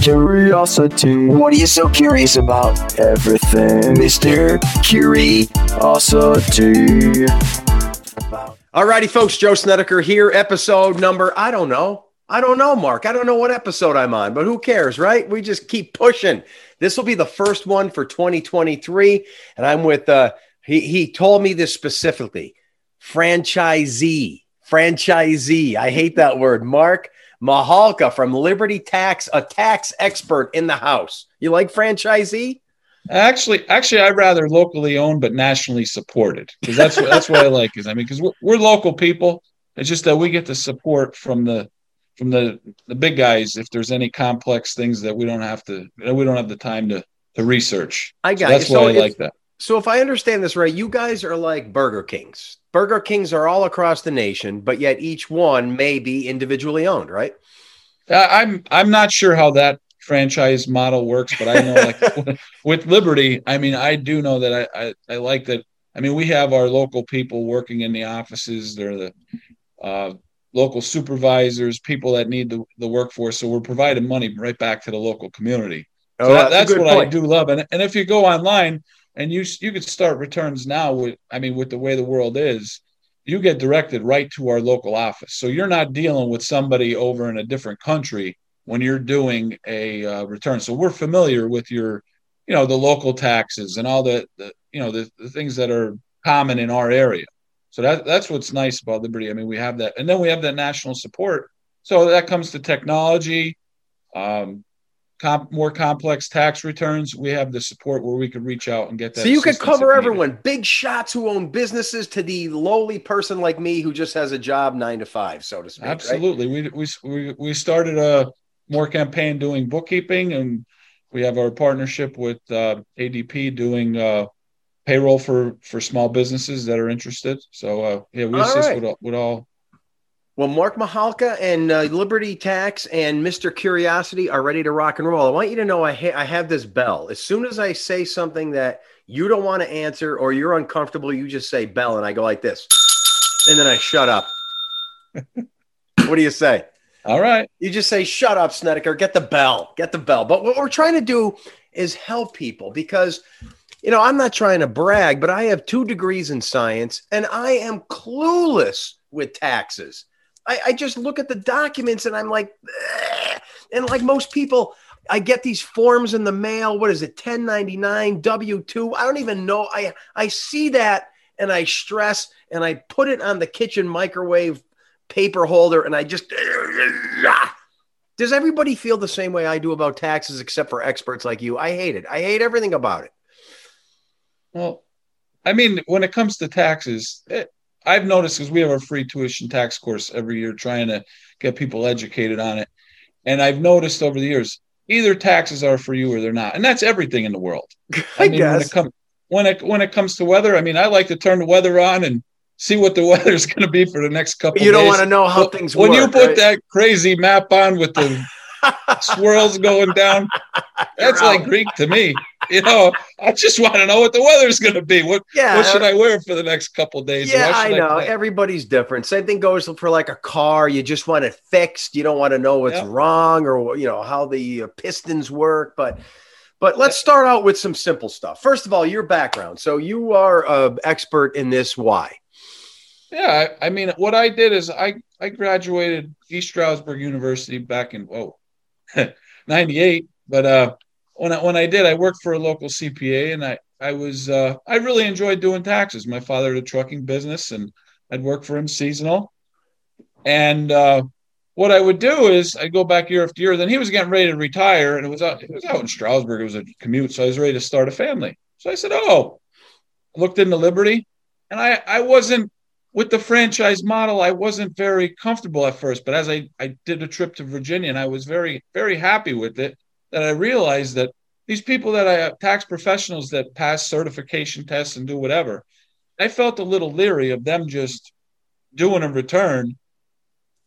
Curiosity. What are you so curious about? Everything, Mr. Curiosity. Alrighty, folks, Joe Snedeker here, episode number, I don't know. I don't know, Mark. I don't know what episode I'm on, but who cares, right? We just keep pushing. This will be the first one for 2023. And I'm with, uh, he, he told me this specifically franchisee, franchisee. I hate that word. Mark Mahalka from Liberty Tax, a tax expert in the house. You like franchisee? Actually, actually, I'd rather locally owned but nationally supported because that's what that's what I like. Is I mean, because we're, we're local people. It's just that we get the support from the from the the big guys if there's any complex things that we don't have to we don't have the time to to research. I got so that's you. why So I like that. So if I understand this right, you guys are like Burger Kings. Burger Kings are all across the nation, but yet each one may be individually owned, right? I- I'm I'm not sure how that franchise model works, but I know like with Liberty, I mean, I do know that I, I I like that. I mean, we have our local people working in the offices. They're the uh, local supervisors, people that need the, the workforce. So we're providing money right back to the local community. So Oh, a that's good what I do love. And and if you go online and you you could start returns now with I mean with the way the world is, you get directed right to our local office. So you're not dealing with somebody over in a different country when you're doing a uh, return. So we're familiar with your you know the local taxes and all the, the you know the, the things that are common in our area. So that that's what's nice about Liberty. I mean, we have that, and then we have that national support. So that comes to technology, um, comp, more complex tax returns. We have the support where we could reach out and get that. So you could cover everyone, big shots who own businesses to the lowly person like me who just has a job nine to five, so to speak. Absolutely. We, we we we started a more campaign doing bookkeeping, and we have our partnership with uh, ADP doing uh, payroll for for small businesses that are interested. So uh, yeah, we All assist right. with all, with all. Well, Mark Mahalka and uh, Liberty Tax and Mr. Curiosity are ready to rock and roll. I want you to know I, ha- I have this bell. As soon as I say something that you don't want to answer or you're uncomfortable, you just say bell, and I go like this, and then I shut up. what do you say? All right. You just say, shut up, Snedeker, get the bell, get the bell. But what we're trying to do is help people because, you know, I'm not trying to brag, but I have two degrees in science and I am clueless with taxes. I, I just look at the documents and I'm like, "Eh." and like most people, I get these forms in the mail. What is it, 1099, W 2? I don't even know. I, I see that and I stress and I put it on the kitchen microwave paper holder and I just does everybody feel the same way I do about taxes except for experts like you? I hate it. I hate everything about it. Well, I mean, when it comes to taxes, it, I've noticed because we have a free tuition tax course every year, trying to get people educated on it, and I've noticed over the years either taxes are for you or they're not, and that's everything in the world. I, mean, when guess. it comes when it when it comes to weather, I mean, I like to turn the weather on and see what the weather is going to be for the next couple. you don't want to know how Well, things when work. you put right? that crazy map on with the swirls going down, that's like. Greek to me. You know, I just want to know what the weather's going to be. What yeah, what should I wear for the next couple days? Yeah, I know. plan? Everybody's different. Same thing goes for like a car. You just want it fixed. You don't want to know what's Yeah. wrong or you know how the uh, pistons work. But but let's start out with some simple stuff. First of all, your background. So you are an expert in this. Why? Yeah, I, I mean, what I did is I I graduated East Stroudsburg University back in whoa, '98. But uh, when I when I did, I worked for a local CPA, and I I was uh, I really enjoyed doing taxes. My father had a trucking business, and I'd work for him seasonal. And uh, what I would do is I'd go back year after year. Then he was getting ready to retire, and it was out it was out in Stroudsburg. It was a commute, so I was ready to start a family. So I said, "Oh," I looked into Liberty, and I I wasn't with the franchise model, I wasn't very comfortable at first, but as I, I did a trip to Virginia and I was very, very happy with it, that I realized that these people that I tax professionals that pass certification tests and do whatever, I felt a little leery of them just doing a return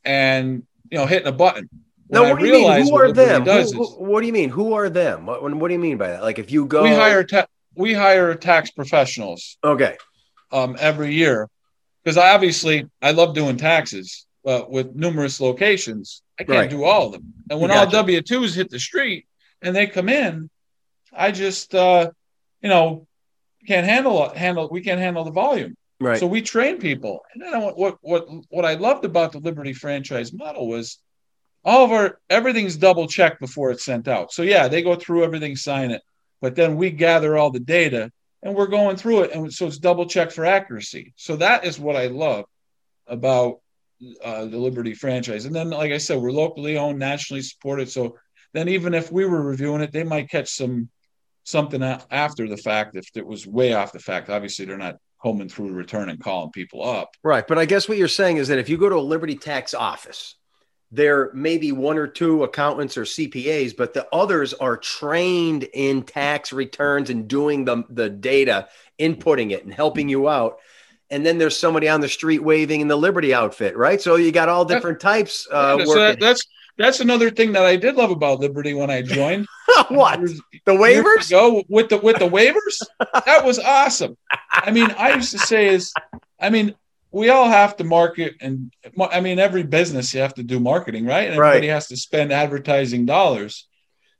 and you know hitting a button. No, When I what do you mean? Who are them? Who- who- what do you mean? Who are them? What, what do you mean by that? Like if you go, we hire ta- we hire tax professionals Okay, um, every year because I obviously I love doing taxes, but with numerous locations, I can't Right. do all of them. And when Gotcha. all W twos hit the street and they come in, I just uh, you know can't handle handle. We can't handle the volume. Right. So we train people. And then what what what what I loved about the Liberty franchise model was all of our everything's double checked before it's sent out. So yeah, they go through everything, sign it, but then we gather all the data and we're going through it, and so it's double checked for accuracy. So that is what I love about uh, the Liberty franchise. And then, like I said, we're locally owned, nationally supported. So then, even if we were reviewing it, they might catch some something after the fact if it was way off the fact. Obviously, they're not combing through return and calling people up. Right. But I guess what you're saying is that if you go to a Liberty tax office, there may be one or two accountants or CPAs, but the others are trained in tax returns and doing the, the data, inputting it and helping you out. And then there's somebody on the street waving in the Liberty outfit, right? So you got all different types uh, so working. that, that's that's another thing that I did love about Liberty when I joined. what? Years- The wavers? ago with the with the wavers. that was awesome. I mean, I used to say is, I mean, we all have to market, and I mean, every business you have to do marketing, right? And Right. everybody has to spend advertising dollars.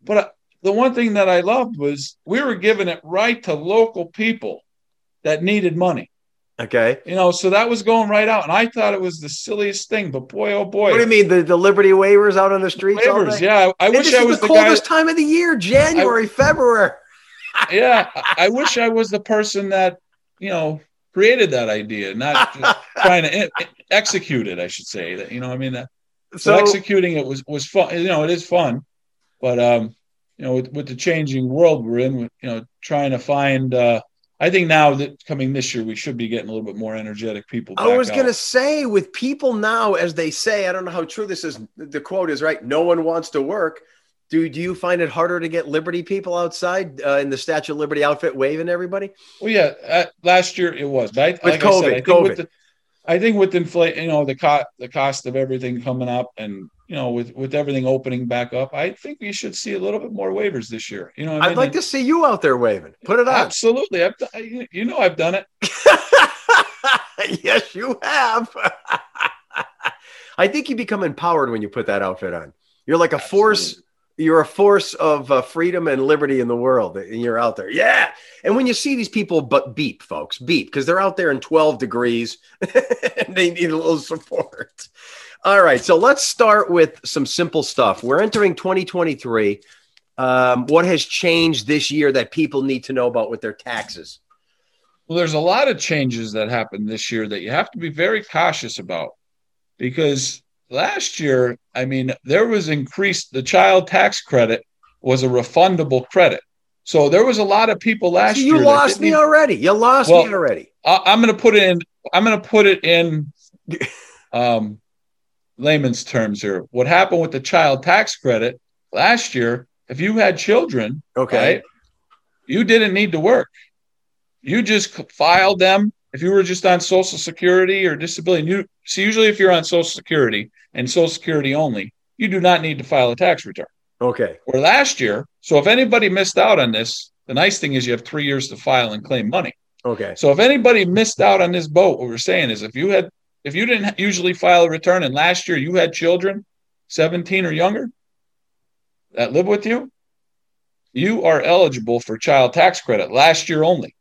But uh, the one thing that I loved was we were giving it right to local people that needed money. Okay. You know, so that was going right out, and I thought it was the silliest thing. But boy, oh boy, What do you mean? The, the Liberty wavers out on the streets? all wavers. Yeah, I, I wish I was the the guy. coldest time of the year, January, February. yeah, I I wish I was the person that you know created that idea, not just trying to in- execute it. I should say that you know, I mean, that, so, So, executing it was was fun. You know, it is fun, but um, you know, with, with the changing world we're in, with, you know, trying to find. uh I think now that coming this year, we should be getting a little bit more energetic people. I was going to say, with people now, as they say, I don't know how true this is. The quote is right. No one wants to work. Do, do you find it harder to get Liberty people outside uh, in the Statue of Liberty outfit waving everybody? Well, yeah, uh, last year it was, but I, With like COVID, said, I think COVID. with the, I think with inflate, you know, the cost, the cost of everything coming up, and you know, with with everything opening back up, I think we should see a little bit more wavers this year. You know, I I'd mean? like to see you out there waving. Put it on. absolutely. I've, done- you know, I've done it. yes, you have. I think you become empowered when you put that outfit on. You're like a force. You're a force of uh, freedom and liberty in the world, and you're out there. Yeah. And when you see these people, but beep, folks, beep, because they're out there in 12 degrees and they need a little support. All right. So let's start with some simple stuff. We're entering 2023. Um, what has changed this year that people need to know about with their taxes? Well, there's a lot of changes that happened this year that you have to be very cautious about because last year, I mean, there was increased the child tax credit was a refundable credit. So there was a lot of people last So year. you lost me even- already. You lost Well, me already. I, I'm going to put it in. I'm going to put it in um, layman's terms here. What happened with the child tax credit last year? If you had children, Okay. right, you didn't need to work. You just filed them. If you were just on Social Security or disability, you so usually if you're on Social Security and Social Security only, you do not need to file a tax return. Okay. Or last year, so if anybody missed out on this, the nice thing is you have three years to file and claim money. Okay. So if anybody missed out on this boat, what we're saying is if you had if you didn't usually file a return and last year you had children 17 or younger that live with you, you are eligible for child tax credit last year only,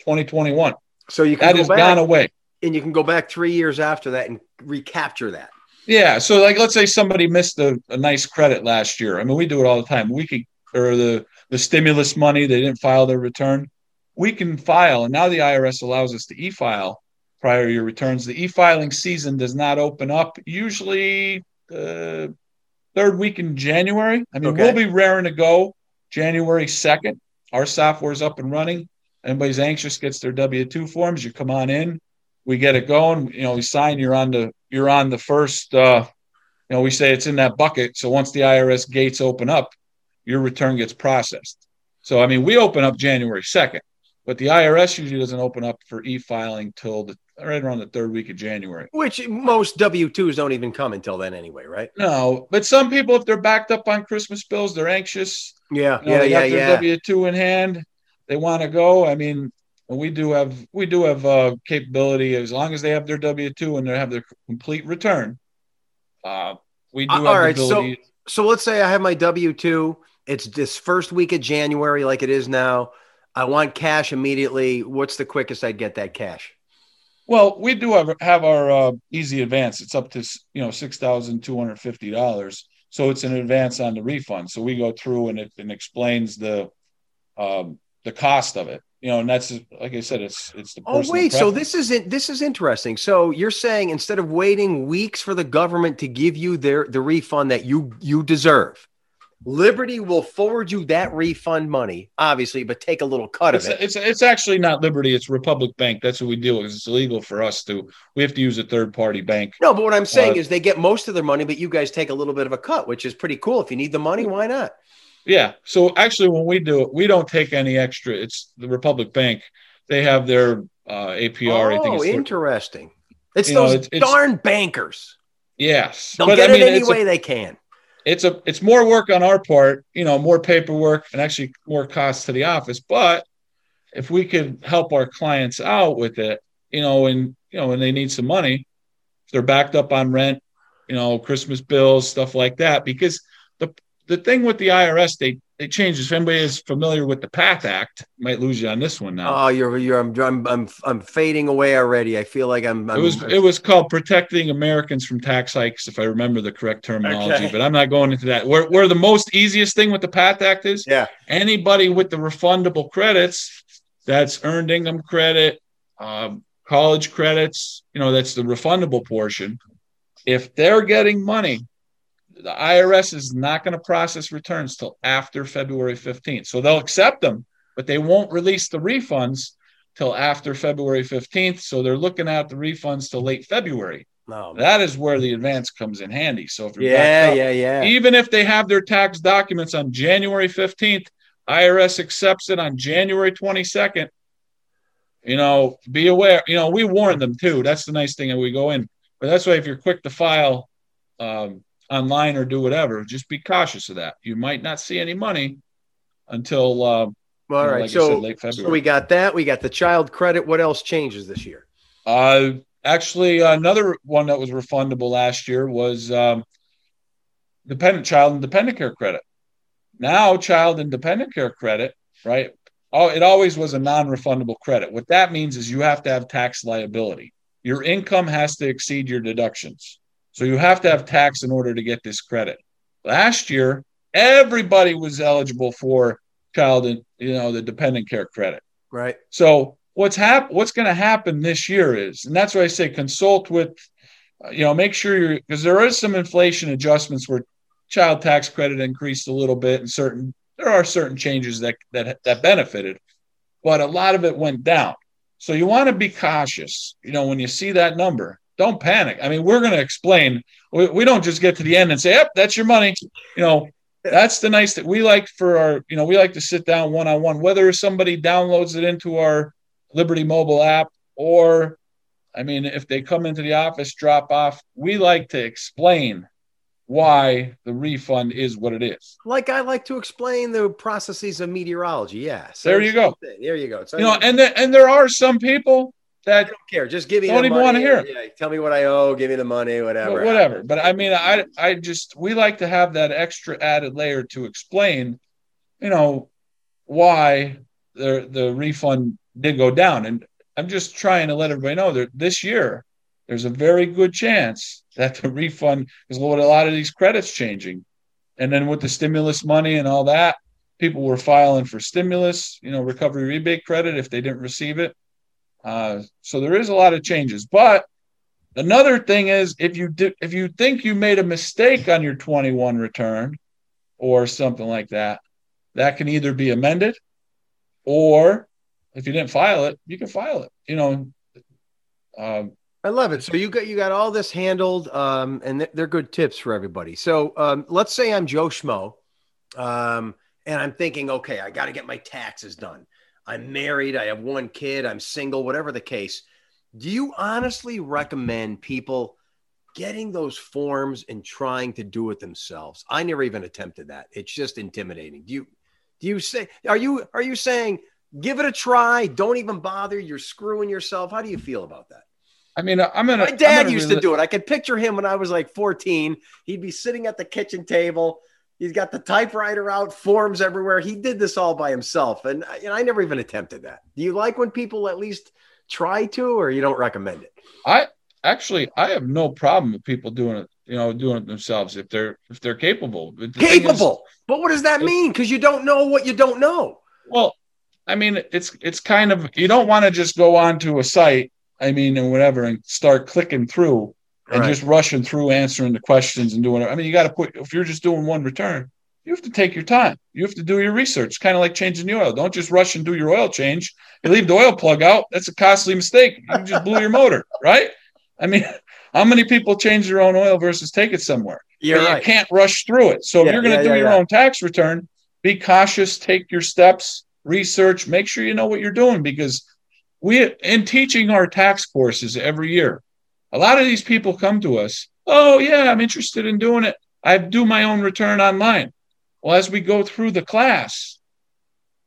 2021. So you can That go has back gone away. and you can go back three years after that and recapture that. Yeah. So like let's say somebody missed a, a nice credit last year. I mean, we do it all the time. We could or the the stimulus money, they didn't file their return. We can file, and now the IRS allows us to e-file prior your returns. The e-filing season does not open up usually uh, third week in January. I mean, Okay. we'll be raring to go January 2nd. Our software's up and running. Anybody's anxious gets their W-2 forms, you come on in. We get it going. You know, we sign, you're on the you're on the first uh you know, we say it's in that bucket. So once the IRS gates open up, your return gets processed. So I mean, we open up January 2nd, but the IRS usually doesn't open up for e-filing till the right around the third week of January. Which most W 2s don't even come until then anyway, right? No, but some people, if they're backed up on Christmas bills, they're anxious. Yeah. You know, yeah. they Yeah. got their Yeah. W two in hand. They want to go. I mean, we do have we do have uh, capability as long as they have their W two and they have their complete return. Uh, we do Uh, have all the so- So let's say I have my W two. It's this first week of January, like it is now. I want cash immediately. What's the quickest I'd get that cash? well, we do have, have our uh, easy advance. It's up to you know six thousand two hundred fifty dollars. So it's an advance on the refund. So we go through and it and explains the um, the cost of it. You know, and that's like I said, it's it's the Oh wait, so this isn't this is interesting. So you're saying instead of waiting weeks for the government to give you their the refund that you you deserve, Liberty will forward you that refund money, obviously, but take a little cut It's, of it. it's it's actually not Liberty. It's Republic Bank. That's what we deal with. It's illegal for us to. We have to use a third party bank. No, but what I'm saying Uh, is they get most of their money, but you guys take a little bit of a cut, which is pretty cool. If you need the money, why not? Yeah. So actually, when we do it, we don't take any extra. It's the Republic Bank. They have their uh, APR. I think oh, it's their- interesting. It's You know, those it's- it's- darn bankers. yes. They'll But get I it mean, any it's a- way they can. it's a it's more work on our part, you know, more paperwork and actually more costs to the office. But if we could help our clients out with it, you know, and you know, when they need some money, if they're backed up on rent, you know, Christmas bills, stuff like that. Because the thing with the IRS, they they changed. If anybody is familiar with the PATH Act, might lose you on this one now. Oh, you're you're I'm I'm I'm, I'm fading away already. I feel like I'm. I'm it was it was called protecting Americans from tax hikes, if I remember the correct terminology. Okay. But I'm not going into that. Where where the most easiest thing with the PATH Act is, yeah. anybody with the refundable credits, that's earned income credit, um, college credits, you know, that's the refundable portion. If they're getting money, the IRS is not going to process returns till after February 15th. So they'll accept them, but they won't release the refunds till after February 15th. So they're looking at the refunds till late February. No. That is where the advance comes in handy. So if you're Yeah, up, yeah, yeah. even if they have their tax documents on January 15th, IRS accepts it on January 22nd. You know, be aware. You know, we warn them too. That's the nice thing that we go in. But that's why if you're quick to file um, online or do whatever, just be cautious of that. You might not see any money until uh, All know, right. like so, said, so we got that. We got the child credit. What else changes this year? Uh, actually, another one that was refundable last year was um, dependent child and dependent care credit. Now, child and dependent care credit, right? Oh, it always was a non-refundable credit. What that means is you have to have tax liability. Your income has to exceed your deductions, so you have to have tax in order to get this credit. Last year, everybody was eligible for child and you know the dependent care credit. Right. So what's hap- what's going to happen this year is, and that's why I say consult with, uh, you know, make sure you're because there is some inflation adjustments where child tax credit increased a little bit, and certain there are certain changes that that that benefited, but a lot of it went down. So you want to be cautious. You know, when you see that number, don't panic. I mean, we're going to explain. We, we don't just get to the end and say, "Yep, that's your money." You know, that's the nice that we like for our you know we like to sit down one on one whether somebody downloads it into our liberty mobile app or i mean if they come into the office drop off we like to explain why the refund is what it is Like I like to explain the processes of meteorology. Yeah. So There you go. There you go. So you know and there, and there are some people I don't care. Just give me. Don't the even money. wanna hear it. Yeah. Tell me what I owe. Give me the money. Whatever. whatever but i mean i i just we like to have that extra added layer to explain you know why the the refund did go down and i'm just trying to let everybody know that this year there's a very good chance that the refund is what a lot of these credits changing and then with the stimulus money and all that people were filing for stimulus you know recovery rebate credit if they didn't receive it uh, so there is a lot of changes but Another thing is if you do, if you think you made a mistake on your 21 return or something like that, that can either be amended or if you didn't file it, you can file it. You know, um, I love it. So you got you got all this handled, um, and th- they're good tips for everybody. So um, let's say I'm Joe Schmo, um, and I'm thinking, okay, I got to get my taxes done. I'm married. I have one kid. I'm single. Whatever the case. Do you honestly recommend people getting those forms and trying to do it themselves? I never even attempted that. It's just intimidating. Do you? Do you say? Are you? Are you saying? Give it a try. Don't even bother. You're screwing yourself. How do you feel about that? I mean, I'm gonna. My dad gonna used to do it. I could picture him when I was like 14. He'd be sitting at the kitchen table. He's got the typewriter out, forms everywhere. He did this all by himself, and know, I never even attempted that. Do you like when people at least try to, or you don't recommend it? I actually I have no problem with people doing it. You know, doing it themselves if they're if they're capable. The thing is- Capable, but what does that mean? Because you don't know what you don't know. well, I mean, it's it's kind of you don't want to just go onto a site. I mean, and whatever, and start clicking through and Right. just rushing through answering the questions and doing it. I mean, you got to put if you're just doing one return, you have to take your time. You have to do your research, kind of like changing the oil. Don't just rush and do your oil change. You leave the oil plug out. That's a costly mistake. You just blew your motor, right? I mean, how many people change their own oil versus take it somewhere? You're right. You can't rush through it. So Yeah, if you're going to yeah, do yeah, your own tax return, be cautious, take your steps, research, make sure you know what you're doing because we in teaching our tax courses every year, a lot of these people come to us, "Oh, yeah, I'm interested in doing it. I do my own return online." Well, as we go through the class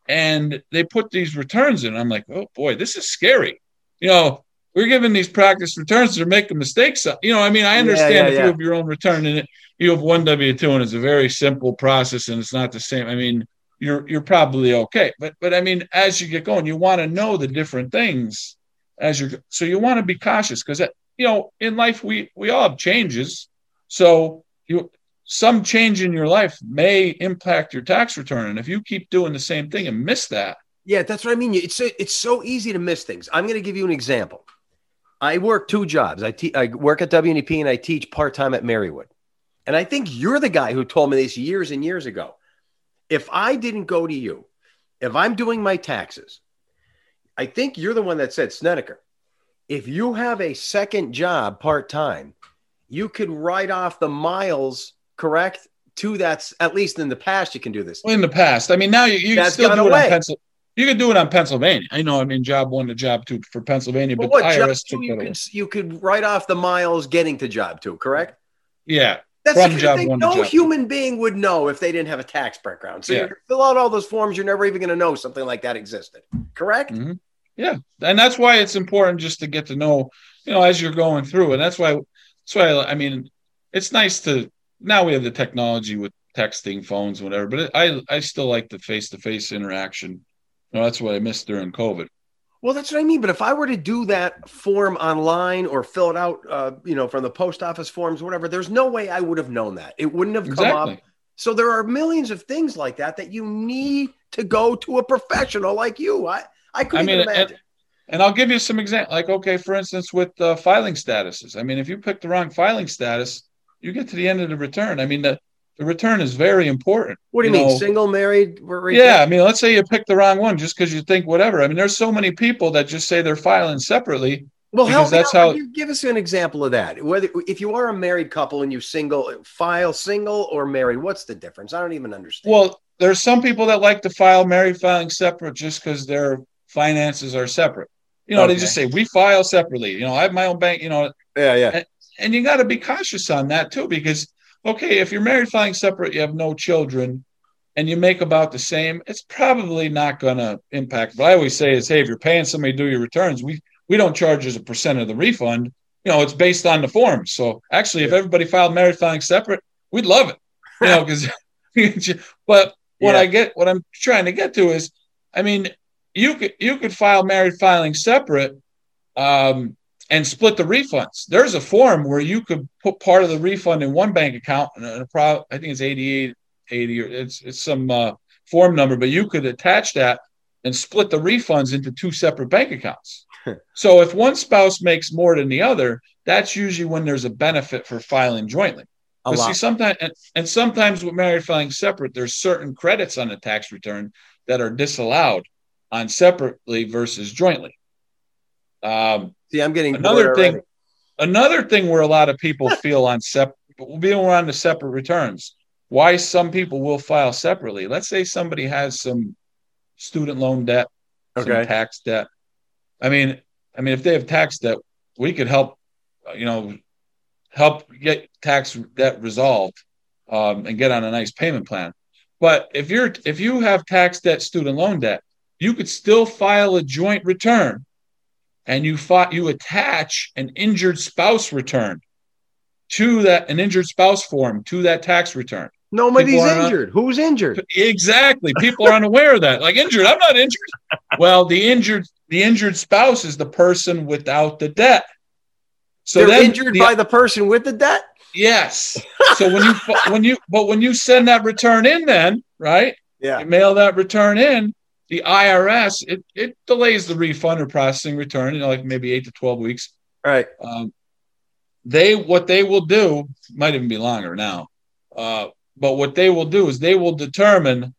and they put these returns in, I'm like, "Oh boy, this is scary." You know, we're giving these practice returns, they're making mistakes. You know, I mean, I understand yeah, if yeah. you have your own return and you have one W two and it's a very simple process and it's not the same. I mean, you're you're probably okay. But but I mean, as you get going, you want to know the different things as you're so you want to be cautious because you know in life we we all have changes. So you some change in your life may impact your tax return, and if you keep doing the same thing and miss that, Yeah, that's what I mean. It's it's so easy to miss things. I'm going to give you an example. I work two jobs. I, te- I work at WNEP and I teach part time at Marywood. And I think you're the guy who told me this years and years ago. If I didn't go to you, if I'm doing my taxes, I think you're the one that said, Snedeker, if you have a second job part time, you could write off the miles, correct? To that's at least in the past, you can do this. In the past. I mean, now you, you can still do it on Pencil. You can do it on Pennsylvania. I know. I mean, job one to job two for Pennsylvania, But but, what the IRS two you could you could write off the miles getting to job two, correct? Yeah, That's From the job thing one to no job two. human being would know if they didn't have a tax background. So Yeah. you fill out all those forms, you're never even going to know something like that existed. Correct? Mhm. Yeah, and that's why it's important just to get to know, you know, as you're going through, and that's why. That's why I mean, it's nice to now we have the technology with texting, phones, whatever. But it, I I still like the face to face interaction. You know, that's what I missed during COVID. Well, that's what I mean. But if I were to do that form online or fill it out, uh, you know, from the post office forms, whatever, there's no way I would have known that. It wouldn't have come Exactly. up. So there are millions of things like that that you need to go to a professional like you. I I couldn't I mean, imagine. And I'll give you some examples. Like, okay, for instance, with uh, filing statuses. I mean, if you pick the wrong filing status, you get to the end of the return. I mean, the, the return is very important. what do you, mean? know, Single, married? We're Yeah. I mean, let's say you pick the wrong one just because you think whatever. I mean, there's so many people that just say they're filing separately. Well, how, that's out. how- You give us an example of that. Whether if you are a married couple and you single file single or married, what's the difference? I don't even understand. Well, there's some people that like to file married filing separate just because their finances are separate. You know, Okay. they just say we file separately. You know, I have my own bank. You know, yeah, yeah, and you got to be cautious on that too because okay if you're married filing separate you have no children and you make about the same it's probably not going to impact what i always say is hey if you're paying somebody to do your returns we we don't charge as a percent of the refund you know it's based on the forms so actually if everybody filed married filing separate we'd love it you know because but what Yeah. i get what i'm trying to get to is i mean you could you could file married filing separate um and split the refunds. There's a form where you could put part of the refund in one bank account, and a pro, I think it's 88, 80, or it's it's some uh, form number, but you could attach that and split the refunds into two separate bank accounts. so if one spouse makes more than the other, that's usually when there's a benefit for filing jointly. a But see, sometimes and, and sometimes with married filing separate, there's certain credits on the tax return that are disallowed on separately versus jointly. Um, See, I'm getting another thing already. another thing where a lot of people feel on sep being around the separate returns why some people will file separately let's say somebody has some student loan debt some Okay. tax debt i mean i mean if they have tax debt we could help uh, you know help get tax debt resolved um, and get on a nice payment plan but if you're if you have tax debt student loan debt you could still file a joint return and you fought, you attach an injured spouse return to that an injured spouse form to that tax return. Nobody's injured. Who's injured? Exactly. People are unaware of that. Like injured, I'm not injured. Well, the injured the injured spouse is the person without the debt. So They're then injured the- by the person with the debt. yes. So when you when you but when you send that return in, then right, Yeah. you mail that return in. The IRS it it delays the refund or processing return, you know, like maybe eight to twelve weeks. Right. Um, they what they will do might even be longer now, uh, but what they will do is they will determine,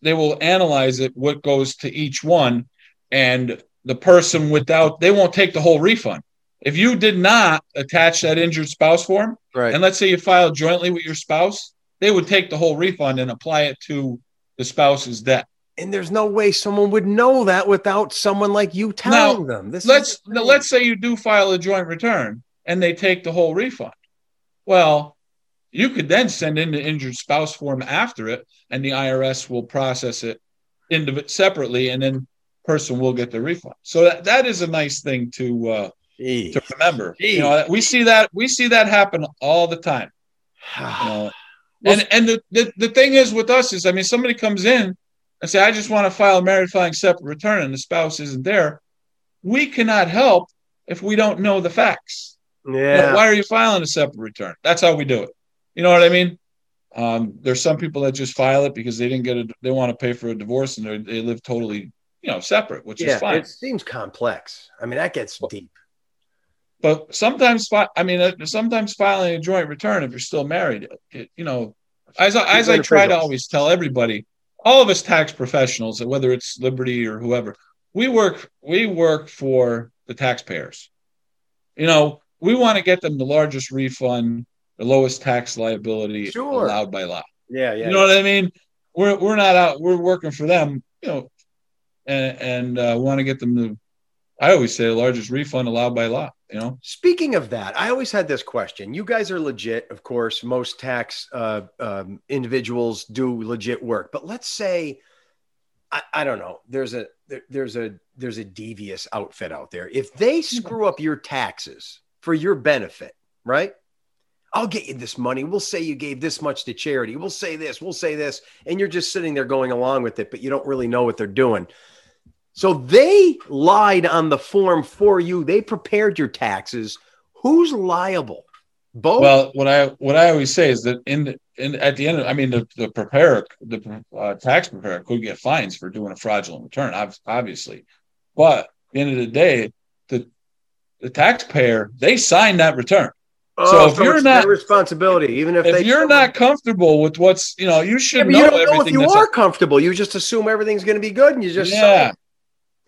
they will analyze it what goes to each one, and the person without they won't take the whole refund. If you did not attach that injured spouse form, Right. and let's say you filed jointly with your spouse, they would take the whole refund and apply it to the spouse's debt. And there's no way someone would know that without someone like you telling them. This let's is now, let's say you do file a joint return and they take the whole refund. Well, you could then send in the injured spouse form after it, and the IRS will process it indiv- separately, and then person will get the refund. So that, that is a nice thing to uh, to remember. Gee. You know, we see that we see that happen all the time. You know, and and the, the the thing is with us is, I mean, somebody comes in and say, I just want to file a married filing separate return, and the spouse isn't there. We cannot help if we don't know the facts. Yeah. why are you filing a separate return? That's how we do it. You know what I mean? Um, there's some people that just file it because they didn't get a, they want to pay for a divorce and they live totally, you know, separate, which yeah. is fine. It seems complex. I mean, that gets deep. But sometimes, I mean, uh, sometimes filing a joint return if you're still married, it, you know, as as I try to always tell everybody, all of us tax professionals, whether it's Liberty or whoever, we work we work for the taxpayers. You know, we want to get them the largest refund, the lowest tax liability Sure. allowed by law. Yeah. Yeah. You know what I mean? We're we're not out. We're working for them. You know, and and uh, want to get them the. I always say the largest refund allowed by law. You know. Speaking of that, I always had this question. You guys are legit, of course. Most tax uh, um, individuals do legit work, but let's say, I, I don't know. There's a there, there's a there's a devious outfit out there. If they screw up your taxes for your benefit, right? I'll get you this money. We'll say you gave this much to charity. We'll say this. We'll say this, and you're just sitting there going along with it, but you don't really know what they're doing. So they lied on the form for you. They prepared your taxes. Who's liable? Both. Well, what I what I always say is that in the, in at the end, of, I mean, the the preparer, the uh, tax preparer could get fines for doing a fraudulent return, obviously, but at the end of the day, the the taxpayer they signed that return. so if you're it's not- responsibility, even if, If you're not comfortable with what's you know, you should but know you don't know if you are comfortable. You just assume everything's going to be good, and you just yeah, sign.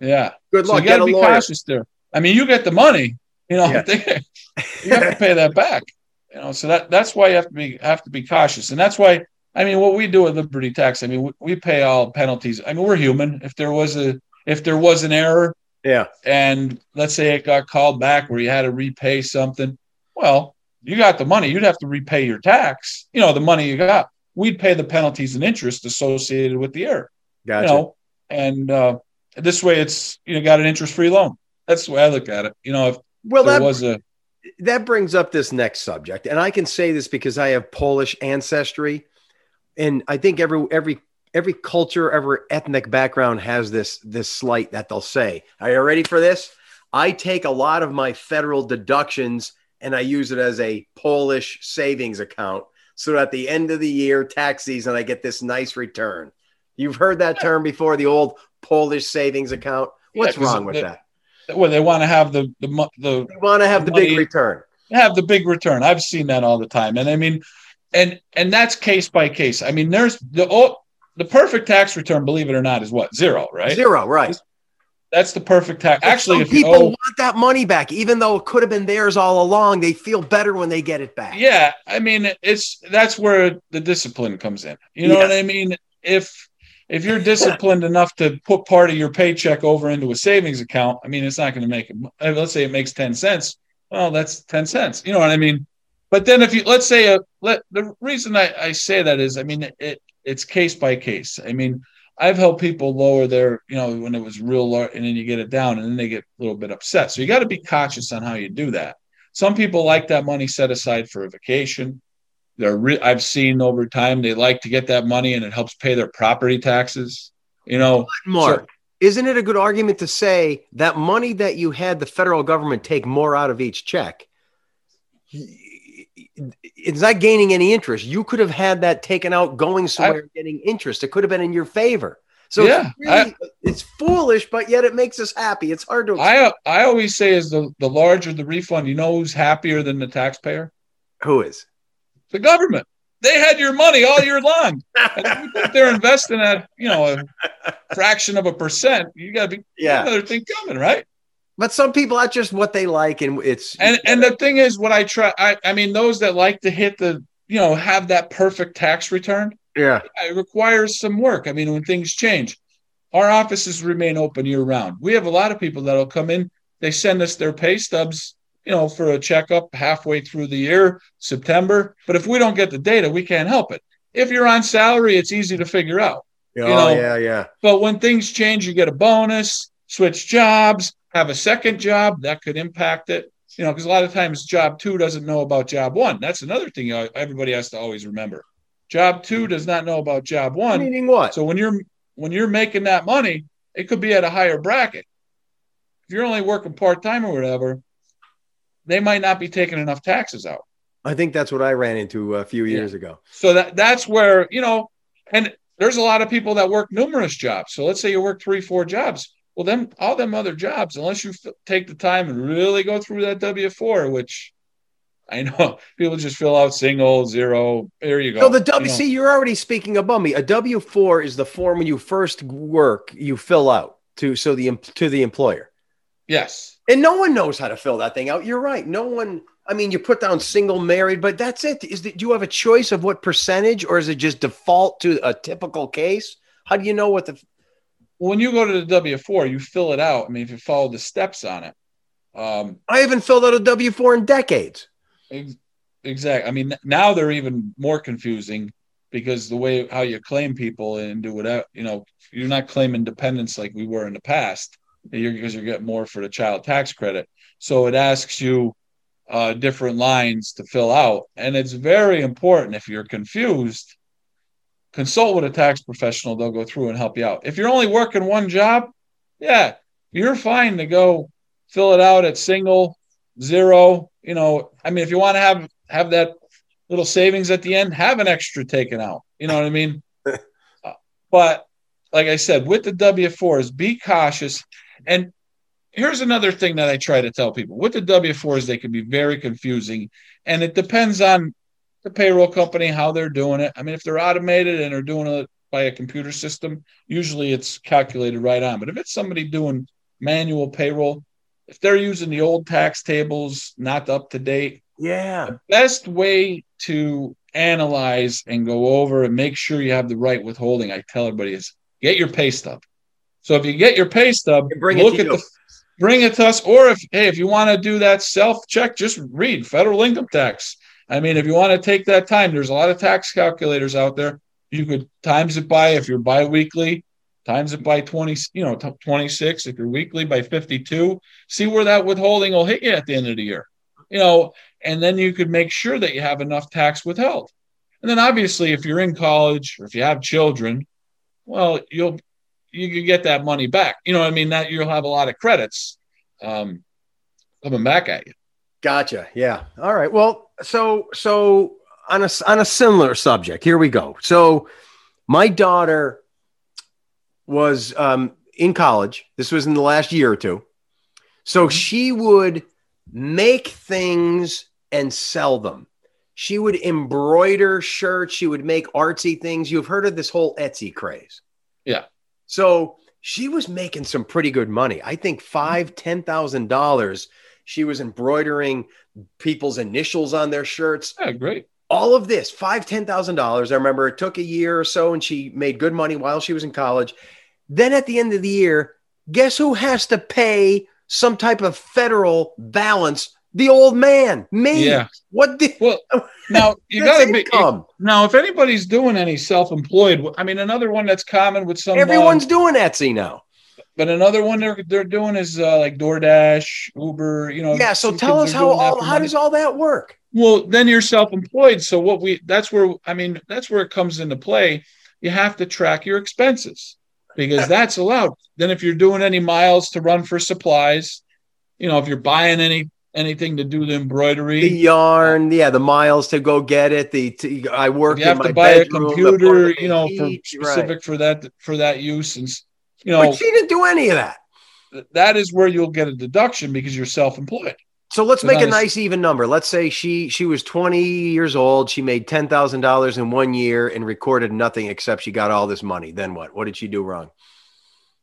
Yeah. Good So luck. you got to be lawyer. cautious there. I mean, you get the money, you know, they- you have to pay that back. You know, so that that's why you have to be have to be cautious, and that's why I mean, what we do at Liberty Tax, I mean, we, we pay all penalties. I mean, we're human. If there was a if there was an error, Yeah. and let's say it got called back where you had to repay something, well, you got the money. You'd have to repay your tax. You know, the money you got. We'd pay the penalties and interest associated with the error. Gotcha. You know, and uh, this way, it's you know got an interest free loan. That's the way I look at it. You know, if well, there that was a that brings up this next subject, and I can say this because I have Polish ancestry, and I think every every every culture, every ethnic background has this this slight that they'll say. Are you ready for this? I take a lot of my federal deductions and I use it as a Polish savings account, so that at the end of the year, tax season, I get this nice return. You've heard that term before, the old Polish savings account. What's Yeah, wrong with the- that? well, they want to have the the the You want to have the big money- return. have the big return. I've seen that all the time, and I mean, and and that's case by case. I mean, there's the oh, the perfect tax return, believe it or not, is what zero, right? Zero, right? That's the perfect tax. But Actually, if you people owe, want that money back, even though it could have been theirs all along. They feel better when they get it back. yeah, I mean, it's that's where the discipline comes in. You know Yes. what I mean? If if you're disciplined enough to put part of your paycheck over into a savings account, I mean, it's not going to make it. uh, Let's say it makes ten cents. Well, that's ten cents. You know what I mean? But then if you let's say a let the reason I, I say that is I mean it it's case by case. I mean I've helped people lower their, you know, when it was real large, and then you get it down, and then they get a little bit upset. So you got to be cautious on how you do that. Some people like that money set aside for a vacation. They're re- I've seen over time they like to get that money, and it helps pay their property taxes. You know, Mark, so- isn't it a good argument to say that money that you had the federal government take more out of each check? It's not gaining any interest. You could have had that taken out, going somewhere, getting interest. It could have been in your favor. So Yeah, it's, really, it's foolish, but yet it makes us happy. It's hard to. I I always say is the the larger the refund, you know who's happier than the taxpayer? Who is? The government. They had your money all year long. If they're investing at you know a fraction of a percent, you got to be Yeah. another thing coming, right? But some people, that's just what they like, and it's And and the thing is, what I try, I I mean, those that like to hit the you know have that perfect tax return, yeah, it requires some work. I mean, when things change, our offices remain open year round. We have a lot of people that'll come in. They send us their pay stubs, you know, for a checkup halfway through the year, September. But if we don't get the data, we can't help it. If you're on salary, it's easy to figure out. oh know, yeah, yeah. But when things change, you get a bonus, switch jobs, have a second job that could impact it. You know, because a lot of times job two doesn't know about job one. That's another thing you- everybody has to always remember. Job two does not know about job one. Meaning what? So when you're when you're making that money, it could be at a higher bracket. If you're only working part time or whatever, they might not be taking enough taxes out. I think that's what I ran into a few Yeah. years ago. So that that's where you know, and there's a lot of people that work numerous jobs. So let's say you work three, four jobs. Well, then all them other jobs, unless you f- take the time and really go through that W four, which I know people just fill out single zero. There you go. So the W, You know, you're already speaking above me. A W four is the form when you first work, you fill out to so the to the employer, yes, and no one knows how to fill that thing out. You're right. No one. I mean, you put down single, married, but that's it. Is that, do you have a choice of what percentage, or is it just default to a typical case? How do you know what the? when you go to the W four, you fill it out. I mean, if you follow the steps on it. Um, I haven't filled out a W four in decades. Ex- Exactly. I mean, now they're even more confusing because the way how you claim people and do whatever, you know, you're not claiming dependents like we were in the past. You're because you're getting more for the child tax credit. So it asks you uh, different lines to fill out, and it's very important. If you're confused, consult with a tax professional. They'll go through and help you out. If you're only working one job, yeah, you're fine to go fill it out at single zero. You know, I mean, if you want to have have that little savings at the end, have an extra taken out. You know what I mean? Uh, but like I said, with the W fours, be cautious. And here's another thing that I try to tell people: with the W fours, they can be very confusing, and it depends on the payroll company how they're doing it. I mean, if they're automated and are doing it by a computer system, usually it's calculated right on. But if it's somebody doing manual payroll, if they're using the old tax tables, not up to date, Yeah. the best way to analyze and go over and make sure you have the right withholding, I tell everybody is get your pay stub. So if you get your pay stub, And bring it look to at you. the bring it to us. Or if hey, if you want to do that self check, just read federal income tax. I mean, if you want to take that time, there's a lot of tax calculators out there. You could times it by if you're biweekly, times it by 20, you know, 26. If you're weekly by 52, see where that withholding will hit you at the end of the year. You know, and then you could make sure that you have enough tax withheld. And then obviously, if you're in college or if you have children, well, you'll you can get that money back. You know, what I mean that you'll have a lot of credits um, coming back at you. Gotcha. Yeah. All right. Well, so so on a on a similar subject, here we go. So my daughter was um, in college. This was in the last year or two. So she would make things and sell them. She would embroider shirts. She would make artsy things. You've heard of this whole Etsy craze. Yeah. So she was making some pretty good money. I think five, mm-hmm. ten thousand dollars. She was embroidering people's initials on their shirts. Yeah, great. All of this, five, ten thousand dollars. I remember it took a year or so, and she made good money while she was in college. Then at the end of the year, guess who has to pay some type of federal balance The old man, me. Yeah. What the? Well, now you got to be now. If anybody's doing any self-employed, I mean, another one that's common with some uh, Everyone's doing Etsy now. But another one they're they're doing is uh, like DoorDash, Uber. You know. Yeah. So tell us how all how money. does all that work? Well, then you're self-employed. So what we that's where I mean that's where it comes into play. You have to track your expenses because that's allowed. Then if you're doing any miles to run for supplies, you know, if you're buying any anything to do the embroidery, The yarn, yeah, the miles to go get it. The to, I work if you have in to my buy a bedroom, computer, you know, for heat, specific right. for that for that use, and you know But she didn't do any of that. that is where you'll get a deduction because you're self-employed. So let's So make a nice even number. Let's say she she was 20 years old. She made ten thousand dollars in one year and recorded nothing except she got all this money. Then what? What did she do wrong?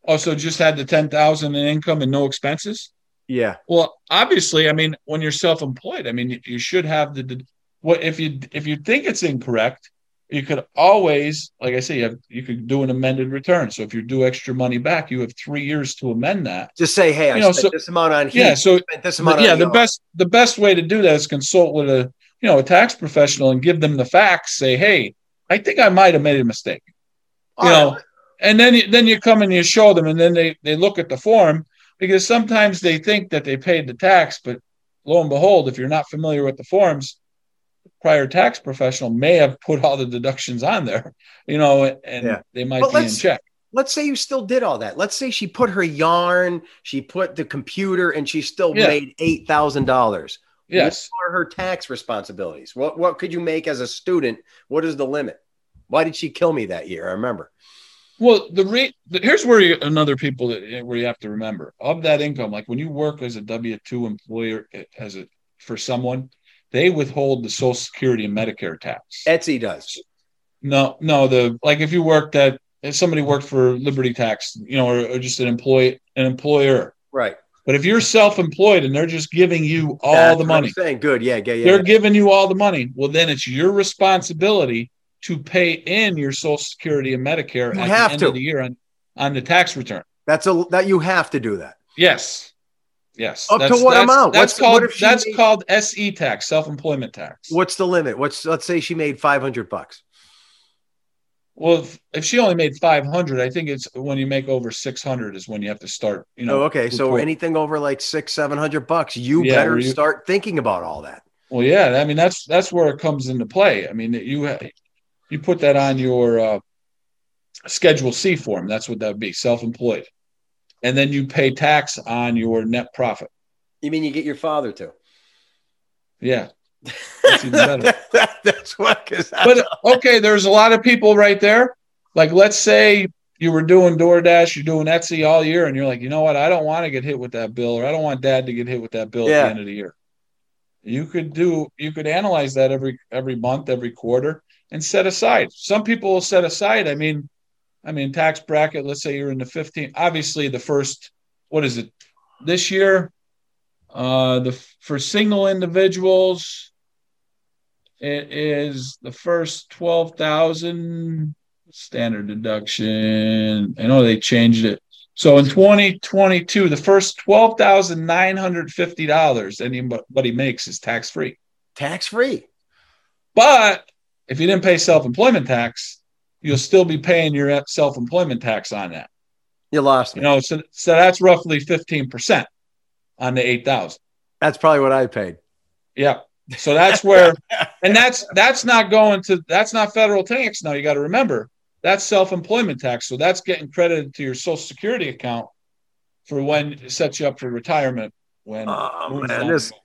Oh, so just had the ten thousand in income and no expenses. Yeah. Well, obviously, I mean, when you're self-employed, I mean, you, you should have the, the what if you if you think it's incorrect, you could always, like I say, you, have, you could do an amended return. So if you do extra money back, you have three years to amend that. Just say, hey, I You know, spent so- this amount on heat. Yeah. So spent this amount yeah, the best the best way to do that is consult with a you know a tax professional and give them the facts. Say, hey, I think I might have made a mistake. All you know, and then you, then you come and you show them, and then they they look at the form because sometimes they think that they paid the tax, but lo and behold, if you're not familiar with the forms, prior tax professional may have put all the deductions on there, you know, and Yeah. they might But be in check. Let's say you still did all that. Let's say she put her yarn, she put the computer, and she still Yeah. made eight thousand dollars. Yes. What are her tax responsibilities? What what could you make as a student? What is the limit? Why did she kill me that year? I remember. Well, the rate the, here's where you, another people that, where you have to remember of that income. Like when you work as a W two employer eh, as a for someone, they withhold the Social Security and Medicare tax. Etsy does. No, no, the like if you worked at if somebody worked for Liberty Tax, you know, or, or just an employee an employer. Right. But if you're self-employed and they're just giving you all That's the money, saying good. Yeah, yeah, yeah. they're giving you all the money. Well, then it's your responsibility to pay in your Social Security and Medicare You at have the end to. of the year on, on the tax return. That's a that you have to do that. Yes. Yes. Up to what that's- amount? That's What's- called she that's made- called SE tax, self-employment tax. What's the limit? What's let's say she made five hundred bucks. Well, if, if she only made 500, I think it's when you make over 600 is when you have to start, you know. oh, okay. So anything over like six, seven hundred bucks, you Yeah, better you- start thinking about all that. Well, yeah, I mean that's that's where it comes into play. I mean, you you put that on your uh, Schedule C form. That's what that would be, self-employed, and then you pay tax on your net profit. You mean you get your father to? Yeah, That's even better. That's what. But okay, there's a lot of people right there. Like, let's say you were doing DoorDash, you're doing Etsy all year, and you're like, you know what? I don't want to get hit with that bill, or I don't want Dad to get hit with that bill at the end of the year. You could do, you could analyze that every every month, every quarter, and set aside. Some people will set aside. I mean, I mean, tax bracket. Let's say you're in the 15. Obviously, the first, what is it? This year, uh, the for single individuals, it is the first 12,000 standard deduction. I know they changed it. So in 2022, the first $12,950 anybody makes is tax free. tax free. But if you didn't pay self employment tax, you'll still be paying your self employment tax on that. You lost me. You know, so, so that's roughly 15% on the 8,000. That's probably what I paid. Yeah. So that's where, and that's that's not going to that's not federal tax. Now you got to remember that's self-employment tax. So that's getting credited to your Social Security account for when it sets you up for retirement. When Oh, man, this- the road.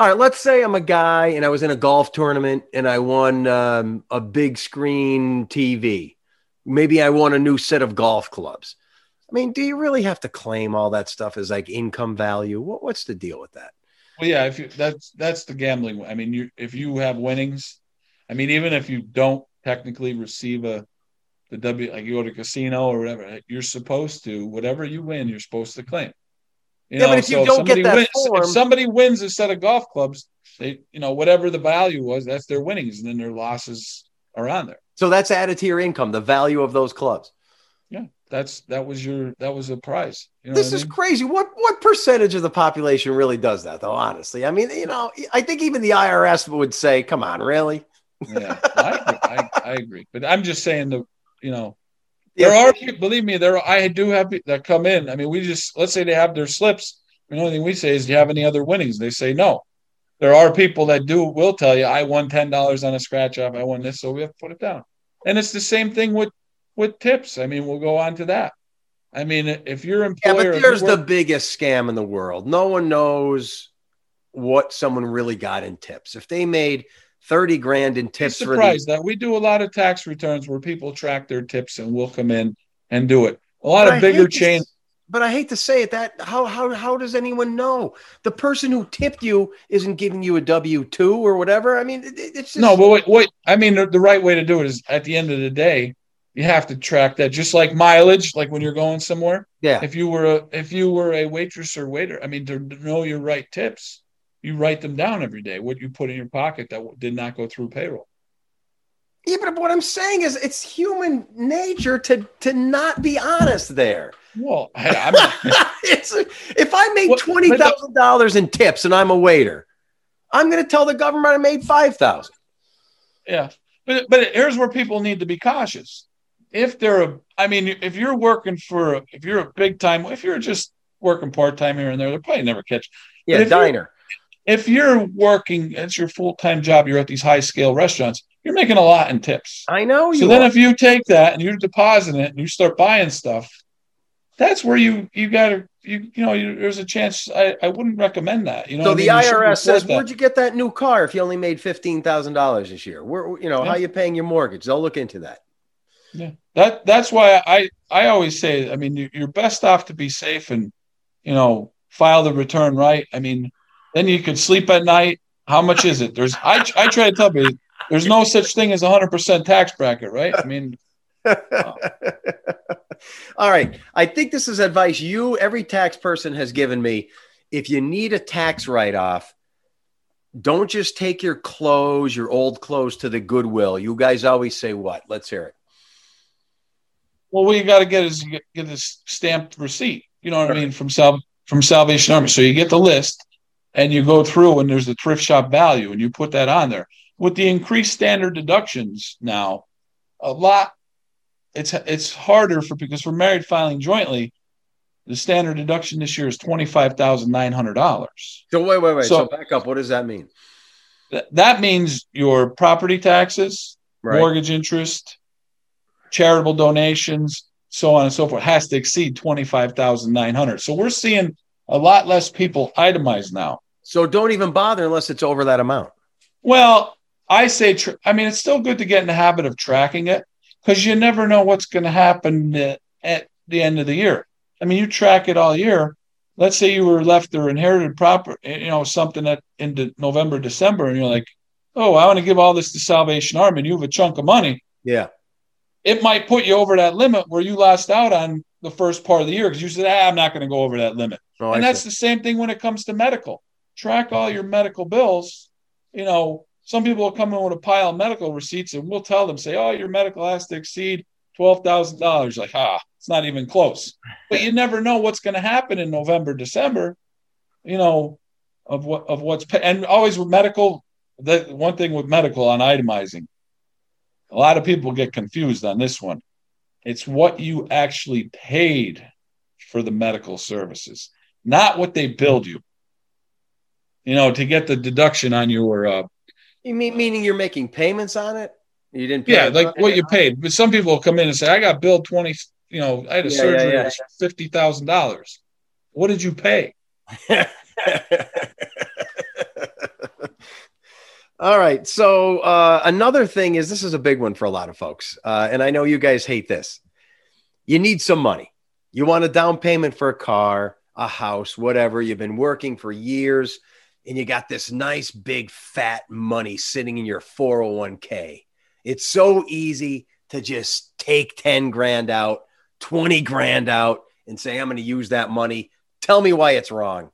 All right, let's say I'm a guy and I was in a golf tournament and I won um, a big screen TV. Maybe I won a new set of golf clubs. I mean, do you really have to claim all that stuff as like income value? What, what's the deal with that? Well, yeah, if you that's that's the gambling. I mean, you if you have winnings, I mean, even if you don't technically receive a the W like you go to casino or whatever, you're supposed to whatever you win, you're supposed to claim. You Yeah, but if you so don't get that wins, form- if somebody wins a set of golf clubs, they you know whatever the value was, that's their winnings, and then their losses are on there. So that's added to your income, the value of those clubs. Yeah. that's that was your that was a prize. You know this is mean? crazy. What what percentage of the population really does that, though? Honestly, I mean, you know, I think even the IRS would say, "Come on, really?" yeah, I, agree. I, I agree. But I'm just saying the you know there are people, believe me, there are, I do have people that come in. I mean, we just let's say they have their slips. The only thing we say is, "Do you have any other winnings?" They say no. There are people that do will tell you, "I won ten dollars on a scratch off. I won this," so we have to put it down. And it's the same thing with with tips. I mean, we'll go on to that. I mean, if your Yeah, employer, but there's the biggest scam in the world. No one knows what someone really got in tips. If they made 30 grand in be tips for the surprised that we do a lot of tax returns where people track their tips and we'll come in and do it. A lot But I of bigger hate to- chains. But I hate to say it that how how how does anyone know? The person who tipped you isn't giving you a W two or whatever. I mean, it, it- it's just No, but wait, wait. I mean, the, the right way to do it is at the end of the day, you have to track that, just like mileage, like when you're going somewhere. yeah. If you were a if you were a waitress or waiter, I mean, to know your right tips, you write them down every day. What you put in your pocket that did not go through payroll. Yeah, but what I'm saying is it's human nature to to not be honest there. Well, I, I'm it's if I made What- twenty thousand dollars in tips and I'm a waiter, I'm going to tell the government I made five thousand. Yeah, but but here's where people need to be cautious. If they're a, I mean, if you're working for, if you're a big time, if you're just working part time here and there, they'll probably never catch. Yeah, diner. If you're working, it's your full time job. You're at these high scale restaurants. You're making a lot in tips. I know you. So then, are. if you take that and you deposit it and you start buying stuff, that's where you you got to you you know you, there's a chance. I, I wouldn't recommend that. You know, so I the mean? IRS says, that. "Where'd you get that new car if you only made fifteen thousand dollars this year? Where you know Yeah. how you paying your mortgage? They'll look into that." Yeah, that that's why I I always say. I mean, you're best off to be safe and you know file the return right. I mean, then you could sleep at night. How much is it? There's I I try to tell people there's no such thing as a hundred percent tax bracket, right? I mean, All right. I think this is advice you, every tax person has given me. If you need a tax write off, don't just take your clothes, your old clothes to the Goodwill. You guys always say what? Let's hear it. well, what you got to get is get, get this stamped receipt. You know what I mean from Sal from Salvation Army. So you get the list and you go through and there's the thrift shop value and you put that on there. With the increased standard deductions now, a lot it's it's harder for because for married filing jointly, the standard deduction this year is twenty five thousand nine hundred dollars. So, wait, wait, wait. So, So- back up. What does that mean? That, that means your property taxes, Right. mortgage interest, charitable donations, so on and so forth, has to exceed twenty five thousand nine hundred. So we're seeing a lot less people itemize now. So, don't even bother unless it's over that amount. Well, I say, tr- I mean, it's still good to get in the habit of tracking it because you never know what's going to happen at the end of the year. I mean, you track it all year. Let's say you were left or inherited property, you know, something that into November, December, and you're like, oh, I want to give all this to Salvation Army, and you have a chunk of money. Yeah. It might put you over that limit where you lost out on the first part of the year because you said, ah, I'm not going to go over that limit Oh, and I that's see. the same thing when it comes to medical. Track all your medical bills. You know, some people will come in with a pile of medical receipts, and we'll tell them, say, "Oh, your medical has to exceed twelve thousand dollars." Like, ah, it's not even close. But you never know what's going to happen in November, December. You know, of what of what's pa- and always with medical. The one thing with medical on itemizing, a lot of people get confused on this one. It's what you actually paid for the medical services not what they billed you. You know, to get the deduction on your uh, You mean meaning you're making payments on it? You didn't. Pay yeah, like what you paid. But some people will come in and say, "I got billed twenty. You know, I had a Yeah, surgery, yeah, yeah. fifty thousand dollars. What did you pay? All right. So uh, another thing is this is a big one for a lot of folks, uh, and I know you guys hate this. You need some money. You want a down payment for a car, a house, whatever. You've been working for years, and you got this nice big fat money sitting in your 401k. It's so easy to just take 10 grand out, 20 grand out, and say, I'm going to use that money. Tell me why it's wrong.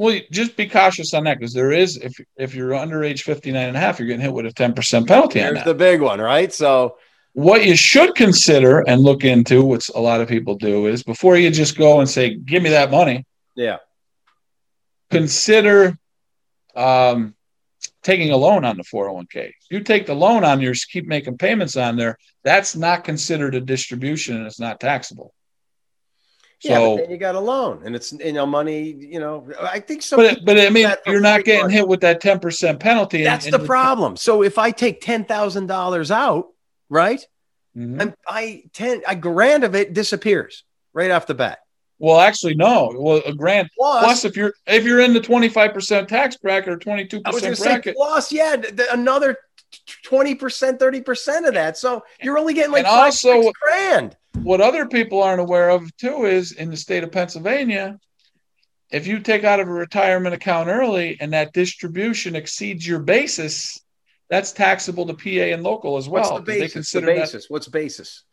Well, just be cautious on that because there is if if you're under age 59 and a half, you're getting hit with a 10% penalty on Here's that. the big one, right? So what you should consider and look into, which a lot of people do, is before you just go and say, "Give me that money," Yeah. consider um, taking a loan on the 401k. You take the loan on yours, keep making payments on there. That's not considered a distribution, and it's not taxable. Yeah, So, but then you got a loan, and it's you know money. You know, I think so. but but I mean, you're not getting money. hit with that 10 percent penalty. That's and the problem. So if I take ten thousand dollars out, right, Mhm. and I ten a grand of it disappears right off the bat. Well, actually, no. Well, a grand Plus, plus if you're if you're in the 25 percent tax bracket or 22 I was going percent bracket, plus, yeah, th- th- another twenty percent, thirty percent of that. So you're only getting like And five, also- six grand. What other people aren't aware of too is in the state of Pennsylvania, if you take out of a retirement account early and that distribution exceeds your basis, that's taxable to PA and local as well. What's the 'cause They consider the that basis. What's basis?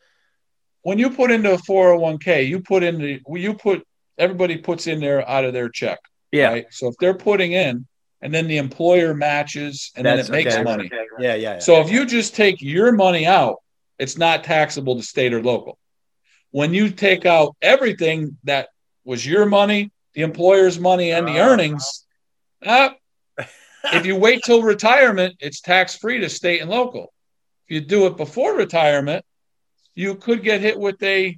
when you put into a 401k, you put in the you put everybody puts in there out of their check. Yeah, Right. So if they're putting in and then the employer matches and then it makes okay. money. yeah, yeah. yeah. So if you just take your money out, it's not taxable to state or local. When you take out everything that was your money, the employer's money, and the earnings, uh, if you wait till retirement, it's tax free to state and local. If you do it before retirement, you could get hit with a,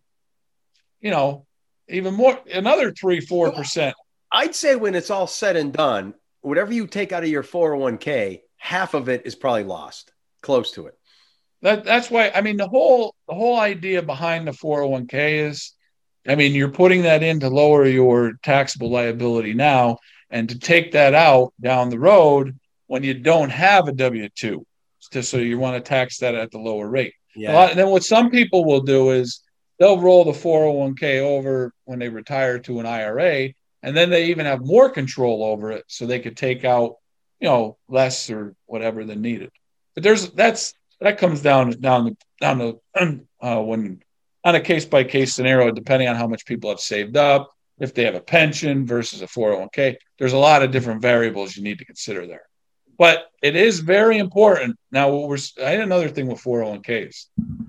you know, even more another three four percent. I'd say when it's all said and done, whatever you take out of your 401k, half of it is probably lost, close to it. That that's why I mean the whole the whole idea behind the 401k is I mean you're putting that in to lower your taxable liability now and to take that out down the road when you don't have a W2 so you want to tax that at the lower rate. A lot, then what some people will do is they'll roll the 401k over when they retire to an IRA and then they even have more control over it so they could take out you know less or whatever than needed. But there's that's that comes down down down to uh, when on a case by case scenario, depending on how much people have saved up, if they have a pension versus a 401k. There's a lot of different variables you need to consider there. But it is very important. Now, what we're I had another thing with 401ks.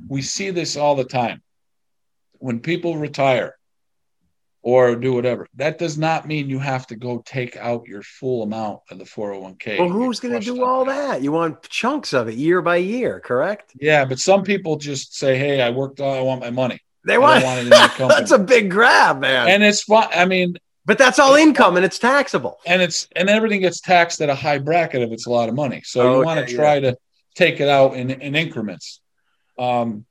We see this all the time. When people retire or do whatever, that does not mean you have to go take out your full amount of the 401k. well, who's going to do all that. that? You want chunks of it year by year, correct? Yeah, but some people just say, "Hey, I worked all. I want my money." They want, want it in the company. that's a big grab, man. and it's fun. I mean, but that's all income and it's taxable. and it's and everything gets taxed at a high bracket if it's a lot of money. So you want to try to take it out in, in increments. Um,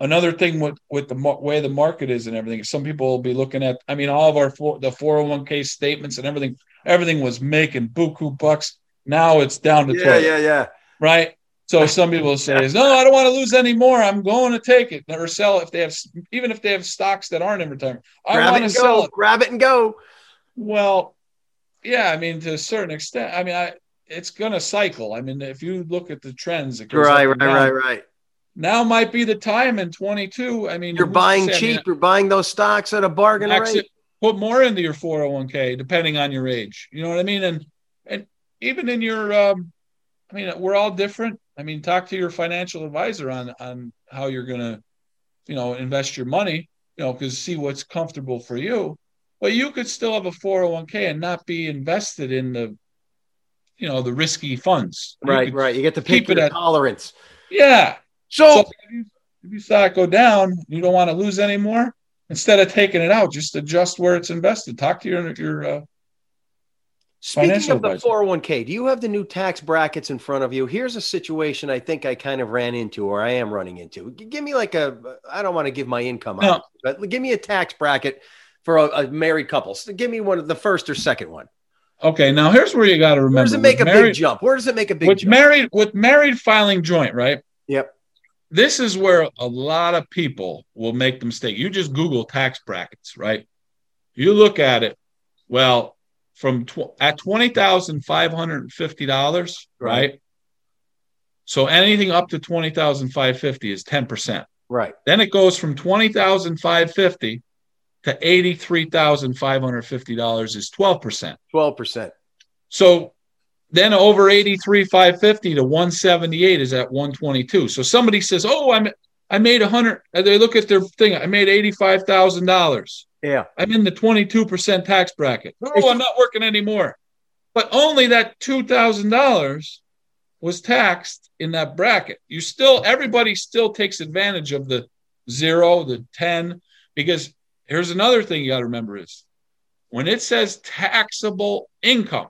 another thing with with the mar- way the market is and everything, some people will be looking at. I mean, all of our four, the four hundred one k statements and everything. Everything was making buku bucks. Now it's down to Yeah, 12, yeah, yeah. right? So some people say, "No, I don't want to lose any more. I'm going to take it or sell if they have, even if they have stocks that aren't in retirement. I Grab it want to and sell go. it." Grab it and go. Well, yeah, I mean, to a certain extent. I mean, I it's going to cycle. I mean, if you look at the trends, it goes Right, right, down. right, right. Now might be the time in 22. I mean, You're buying say? I mean, cheap. You're buying those stocks at a bargain exit- rate. put more into your 401k depending on your age. You know what I mean? And and even in your, um, I mean, we're all different. I mean, talk to your financial advisor on on how you're going to, you know, invest your money. You know, because see what's comfortable for you. But you could still have a 401k and not be invested in the, you know, the risky funds. Right, could- right. You get to keep pick it at- tolerance. Yeah. So, So if you, if you saw it go down, you don't want to lose any more. Instead of taking it out, just adjust where it's invested. Talk to your your. Uh, Speaking Financial of the advisor. 401k, do you have the new tax brackets in front of you? Here's a situation I think I kind of ran into or I am running into. Give me like a, I don't want to give my income No. out, but give me a tax bracket for a, a married couple. So give me one of the first or second one. okay, now here's where you got to remember. Where does it make a married, big jump? Where does it make a big with jump? married with married filing joint, right? This is where a lot of people will make the mistake. You just Google tax brackets, right? You look at it. Well, from tw- at twenty thousand five hundred and fifty dollars, Right. right? So anything up to twenty thousand five fifty is ten percent. Right. Then it goes from twenty thousand five fifty to eighty three thousand five hundred fifty dollars is twelve percent. 12%. So then over eighty three five fifty to one seventy eight is at one twenty two. So somebody says, "Oh, I'm I made a hundred. They look at their thing. I made eighty-five thousand dollars. Yeah. I'm in the twenty-two percent tax bracket. Oh, I'm not working anymore. But only that two thousand dollars was taxed in that bracket. You still, everybody still takes advantage of the zero, the ten, because here's another thing you got to remember is when it says taxable income,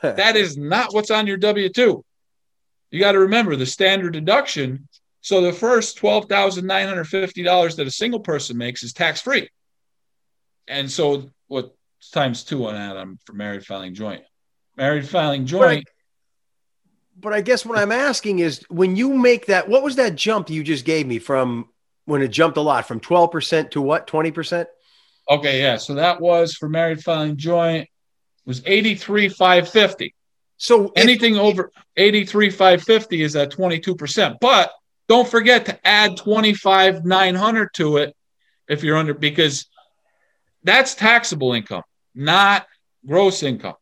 that is not what's on your W two. You got to remember the standard deduction so the first twelve thousand nine hundred fifty dollars that a single person makes is tax free, and so what times two on that? I'm for married filing joint. Married filing joint. Right. But I guess what I'm asking is when you make that, what was that jump you just gave me from when it jumped a lot from 12% to what, 20%? Okay, yeah. So that was for married filing joint was 83 550. So if- Anything over 83 550 is at 22%. But don't forget to add 25 900 to it if you're under because that's taxable income, not gross income.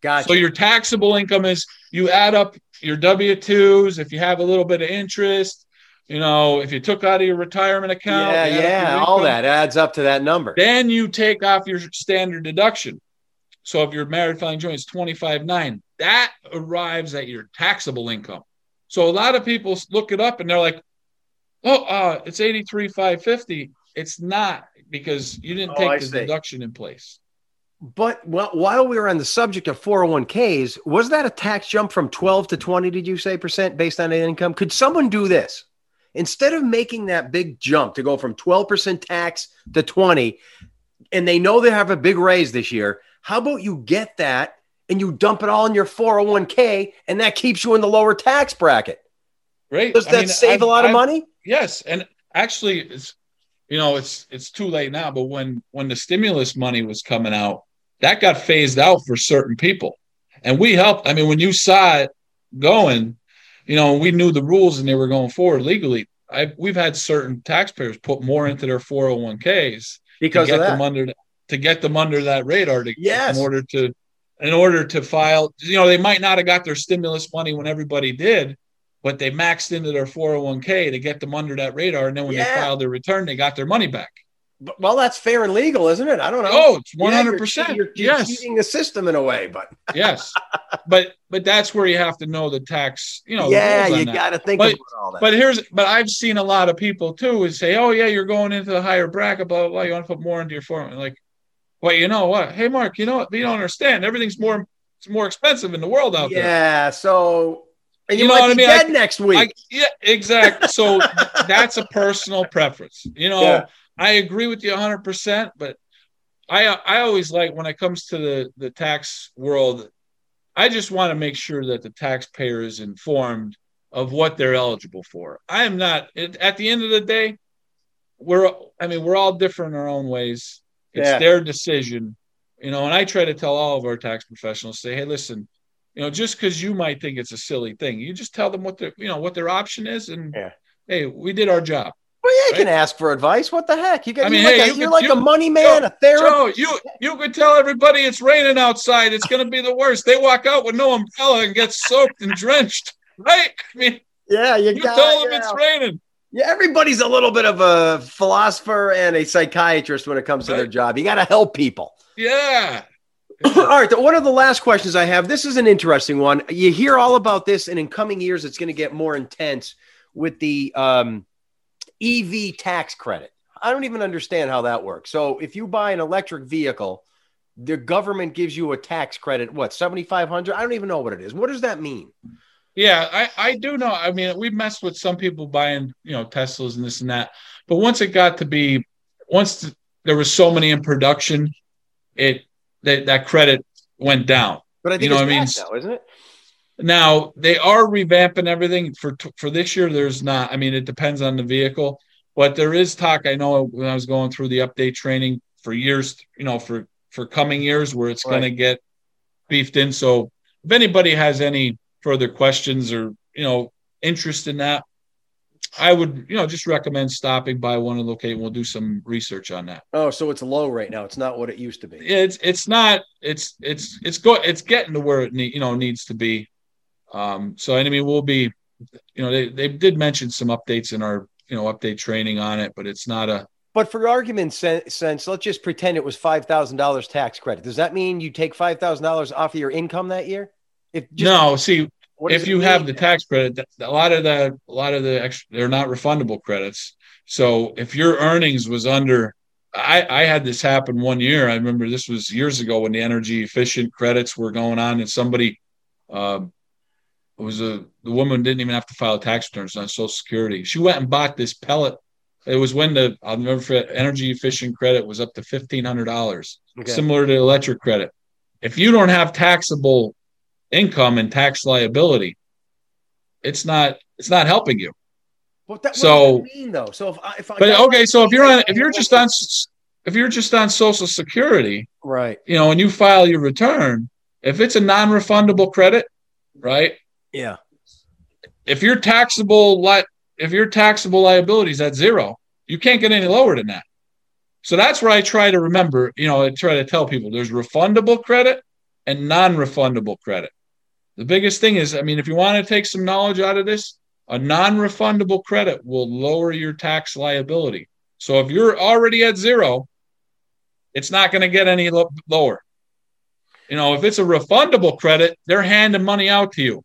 gotcha. So your taxable income is you add up your W twos if you have a little bit of interest. You know, if you took out of your retirement account, yeah, you add up yeah, your all that adds up to that number. Then you take off your standard deduction. So if your married filing joint is twenty five nine, that arrives at your taxable income. So a lot of people look it up and they're like, "Oh, uh, it's eighty three five fifty. It's not because you didn't Oh, take I the see. deduction in place." But well, while we were on the subject of 401ks, was that a tax jump from 12 to 20, did you say percent based on income? Could someone do this? Instead of making that big jump to go from 12% tax to 20, and they know they have a big raise this year, how about you get that and you dump it all in your 401k and that keeps you in the lower tax bracket? Right? Does I that mean, save I've- a lot of I've- money? Yes, and actually, it's you know, it's it's too late now. But when when the stimulus money was coming out, that got phased out for certain people, and we helped. I mean, when you saw it going, you know, we knew the rules and they were going forward legally. I we've had certain taxpayers put more into their four hundred one ks Because to of get that. them under to get them under that radar to Yes. in order to in order to file you know they might not have got their stimulus money when everybody did but they maxed into their 401k to get them under that radar and then when Yeah. they filed their return they got their money back But- well, that's fair and legal, isn't it? I don't know. oh it's Yeah, you're 100% You're, you're yes cheating the system in a way, but yes but but that's where you have to know the tax you know yeah, you got to think But- about all that. But here's, but I've seen a lot of people too is say, "Oh yeah, you're going into the higher bracket, blah blah blah. You want to put more into your form." Oh like, well, you know what? Hey, Mark, you know what? You don't understand. Everything's more, it's more expensive in the world out there. yeah, so and you, You know might what I be mean? dead next week. I, yeah, exactly. So that's a personal preference. You know, Yeah. I agree with you 100, percent but I I always like when it comes to the the tax world, I just want to make sure that the taxpayer is informed of what they're eligible for. I am not at the end of the day, we're I mean we're all different in our own ways. It's Yeah. their decision, you know. And I try to tell all of our tax professionals, say, hey, listen, you know, just because you might think it's a silly thing, you just tell them what their you know what their option is, and Yeah. hey, we did our job. well, yeah, you can ask for advice. What the heck? You got, I mean, you're like, hey, a, you you're like you- a money man, a therapist. Joe, you you could tell everybody it's raining outside. It's going to be the worst. They walk out with no umbrella and get soaked and drenched, right? I mean, yeah, you, you got tell them yeah. it's raining. Yeah, everybody's a little bit of a philosopher and a psychiatrist when it comes to their job. You got to help people. Yeah, all right. One of the last questions I have. This is an interesting one. You hear all about this, and in coming years, it's going to get more intense with the um, EV tax credit. I don't even understand how that works. So, if you buy an electric vehicle, the government gives you a tax credit. What seventy five hundred? I don't even know what it is. What does that mean? Yeah. I I do know. I mean, we messed with some people buying you know Teslas and this and that, but once it got to be once th- there was so many in production, it that that credit went down. But I think You know what I mean? now, isn't it? Now they are revamping everything for for this year. There's not. I mean, it depends on the vehicle, but there is talk. I know when I was going through the update training for years, you know, for for coming years where it's going to get beefed in. So if anybody has any further questions or you know interest in that, I would you know just recommend stopping by one of the locations. We'll do some research on that. Oh, so it's low right now. It's not what it used to be. It's it's not. It's it's it's go. It's getting to where it need, you know needs to be. Um, so I mean, we'll be, you know, they, they did mention some updates in our you know update training on it, but it's not a But for argument's sen- sense, let's just pretend it was five thousand dollars tax credit. Does that mean you take five thousand dollars off of your income that year? If no. See, if you have the tax credit, a lot of the a lot of the extra, they're not refundable credits. So if your earnings was under, I I had this happen one year. I remember this was years ago when the energy efficient credits were going on, and somebody, uh, it was a the woman didn't even have to file tax returns on Social Security. She went and bought this pellet. It was when the I'll never forget energy efficient credit was up to fifteen hundred dollars Okay. similar to electric credit. If you don't have taxable income and tax liability, it's not it's not helping you. What, that, what So- that mean though? So if I, if I But okay, so if you're on if you're just on if you're just on Social Security, right, you know, and you file your return, if it's a non-refundable credit, right? yeah, If your taxable li- if your taxable liability is at zero, you can't get any lower than that. So that's where I try to remember, you know, I try to tell people there's refundable credit and non-refundable credit. The biggest thing is, I mean, if you want to take some knowledge out of this, a non-refundable credit will lower your tax liability. So if you're already at zero, it's not going to get any lo- lower. You know, if it's a refundable credit, they're handing money out to you.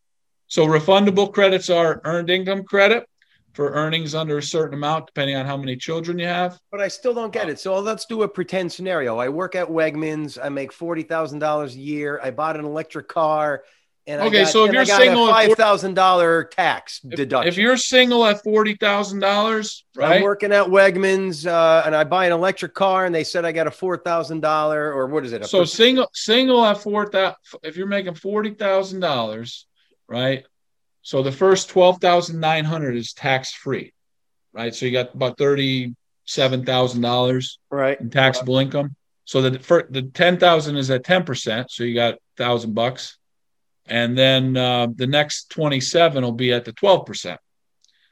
So refundable credits are earned income credit for earnings under a certain amount, depending on how many children you have. but I still don't get it. So let's do a pretend scenario. I work at Wegmans. I make forty thousand dollars a year. I bought an electric car, and Okay, got, so if you're single five thousand dollar tax If, deduction. if you're single at forty thousand dollars, right? I'm working at Wegmans, uh, and I buy an electric car, and they said I got a four thousand dollar, or what is it? So per- single single at four thousand. If you're making forty thousand dollars, right? So the first twelve thousand nine hundred is tax free, right? So you got about thirty seven thousand dollars right? in taxable income. So the for the ten thousand is at ten percent. So you got thousand bucks, and then uh, the next twenty seven will be at the twelve percent.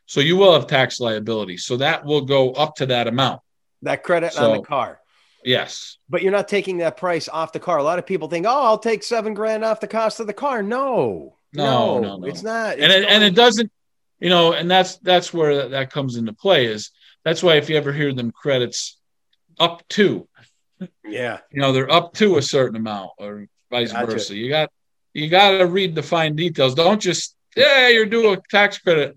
So you will have tax liability. So that will go up to that amount. That credit on the car. Yes. But you're not taking that price off the car. A lot of people think, "Oh, I'll take seven grand off the cost of the car." No, No, no, no. it's not. and It's it, and it doesn't you know and that's that's where that, that comes into play is that's why if you ever hear them credits up to yeah, you know they're up to a certain amount or vice Gotcha. versa you got you got to read the fine details don't just yeah you're due a tax credit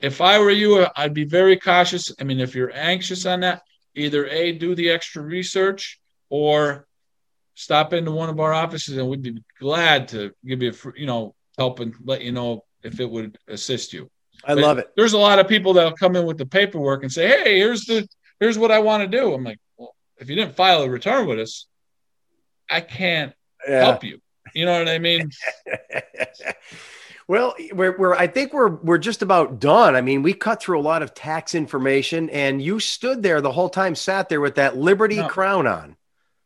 if i were you i'd be very cautious i mean if you're anxious on that either a do the extra research or stop into one of our offices and we'd be glad to give you a fr- you know help and let you know if it would assist you I but love it. There's a lot of people that'll come in with the paperwork and say, "Hey, here's the here's what I want to do." I'm like, "Well, if you didn't file a return with us, I can't Yeah. help you." You know what I mean? well, we're, we're I think we're we're just about done. I mean, we cut through a lot of tax information, and you stood there the whole time, sat there with that Liberty No. crown on.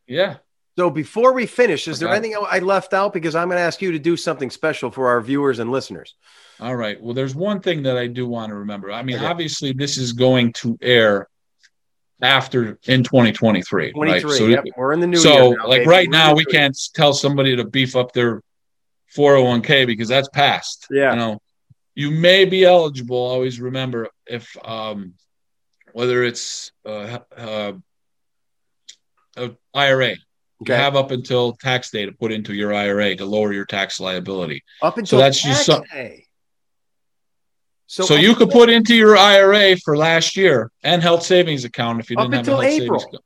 Yeah. So before we finish, is there anything I left out? Because I'm going to ask you to do something special for our viewers and listeners. All right. Well, there's one thing that I do want to remember. I mean, Okay. obviously, this is going to air after in 2023, 23. right? So, yep, we're in the new so now, like baby. right now, we the new year. can't tell somebody to beef up their 401k because that's past. Yeah. You know, you may be eligible. Always remember if um, whether it's uh, uh, a IRA, Okay. you have up until tax day to put into your IRA to lower your tax liability. Up until so that's just tax some- day. So, up you could put into your IRA for last year and health savings account if you didn't have a health April. savings account.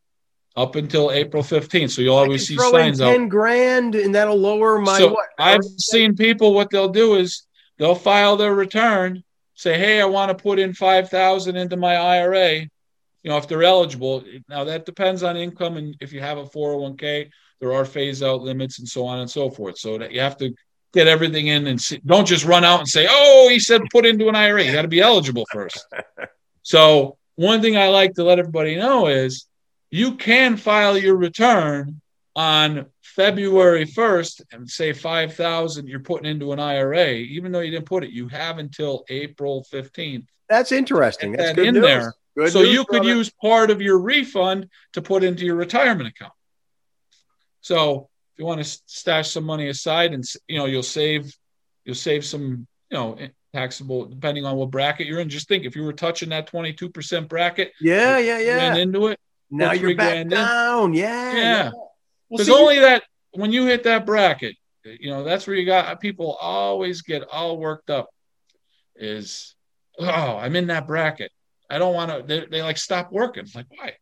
Up until April 15th. So you'll always see throw in signs out. ten grand, and that'll lower my so what? I've seen people what they'll do is they'll file their return, say, "Hey, I want to put in five thousand into my IRA." You know, if they're eligible. Now that depends on income, and if you have a four hundred one k, there are phase out limits and so on and so forth. So that you have to get everything in and see, don't just run out and say, "Oh, he said put into an IRA." You got to be eligible first. so one thing I like to let everybody know is you can file your return on February 1st and say 5,000 you're putting into an IRA, even though you didn't put it, you have until April 15th. That's interesting. That's that in news. there. Good so news, you could brother. use part of your refund to put into your retirement account. So you want to stash some money aside and you know you'll save you'll save some you know eh, taxable depending on what bracket you're in. Just think if you were touching that 22% bracket, Yeah, yeah, yeah. into it, now you're back grand in. down. Yeah. Yeah. Well, because see, only that when you hit that bracket, eh, you know, that's where you got people always get all worked up. Is oh, I'm in that bracket. I don't want to. They, they like stop working. Like why?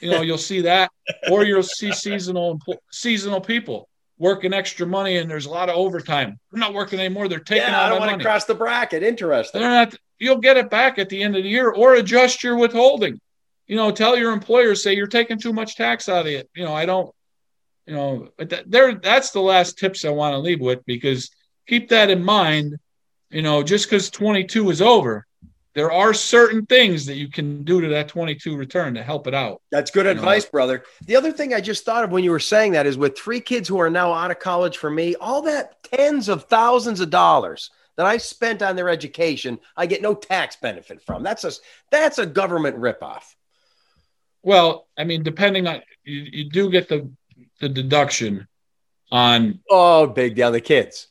You know, you'll see that, or you'll see seasonal seasonal people working extra money, and there's a lot of overtime. They're not working anymore. They're taking yeah, I don't want money. to cross the bracket. Interesting. They're not. You'll get it back at the end of the year, or adjust your withholding. You know, tell your employer, say you're taking too much tax out of it. You know, I don't. You know, that, there. That's the last tips I want to leave with because keep that in mind. You know, just because 22 is over, there are certain things that you can do to that 22 return to help it out. That's good You know. advice, brother. The other thing I just thought of when you were saying that is with three kids who are now out of college for me, all that tens of thousands of dollars that I spent on their education, I get no tax benefit from. That's a that's a government ripoff. Well, I mean, depending on you, you do get the the deduction on Oh, big deal. The kids.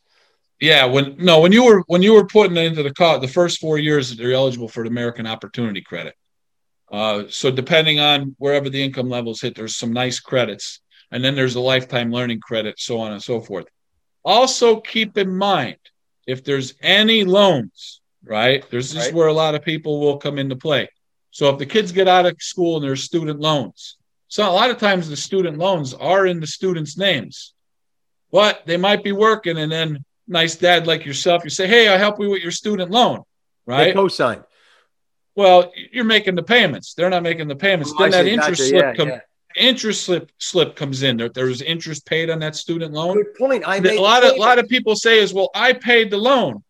Yeah, when no, when you were when you were putting it into the car, the first four years they're eligible for the American Opportunity Credit. Uh, so depending on wherever the income levels hit, there's some nice credits, and then there's a lifetime learning credit, so on and so forth. Also, keep in mind if there's any loans, right? There's this is where a lot of people will come into play. So if the kids get out of school and there's student loans, so a lot of times the student loans are in the students' names, but they might be working, and then nice dad like yourself, you say, "Hey, I help you with your student loan," They right? co-sign. Well, you're making the payments; they're not making the payments. Oh, then that interest Gotcha. slip Yeah, yeah. interest slip slip comes in. There, there's interest paid on that student loan. Good point. I A lot of a lot of people say is, "Well, I paid the loan."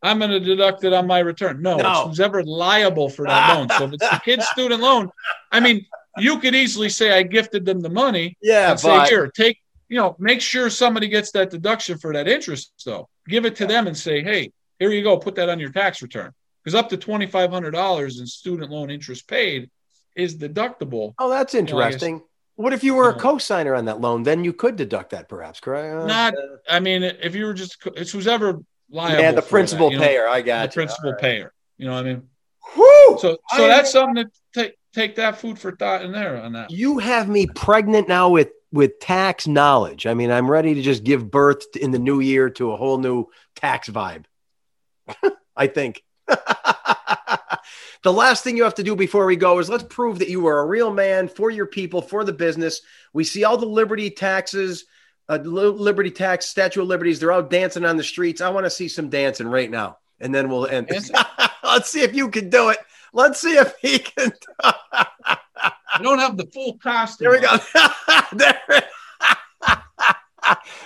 I'm going to deduct it on my return. No, No. it's who's ever liable for that loan. So if it's the kid's student loan, I mean, you could easily say I gifted them the money, yeah, and say, but here, take, you know, make sure somebody gets that deduction for that interest, though. Give it to them and say, hey, here you go, put that on your tax return. Because up to $2,500 in student loan interest paid is deductible. oh, that's I guess- interesting. What if you were a co-signer on that loan? Then you could deduct that, perhaps, correct? Uh, Not, I mean, if you were just, it's who's ever liable. yeah, the principal that, you know, payer. I got The you. principal payer. You know what I mean? So, so am- that's something to take, take that food for thought in there on that. you have me pregnant now with with tax knowledge. I mean, I'm ready to just give birth in the new year to a whole new tax vibe. I think. the last thing you have to do before we go is let's prove that you are a real man for your people, for the business. We see all the liberty taxes, uh, liberty tax, Statue of Liberties. They're out dancing on the streets. I want to see some dancing right now, and then we'll end. let's see if you can do it. Let's see if he can. I don't have the full costume. There we go. there.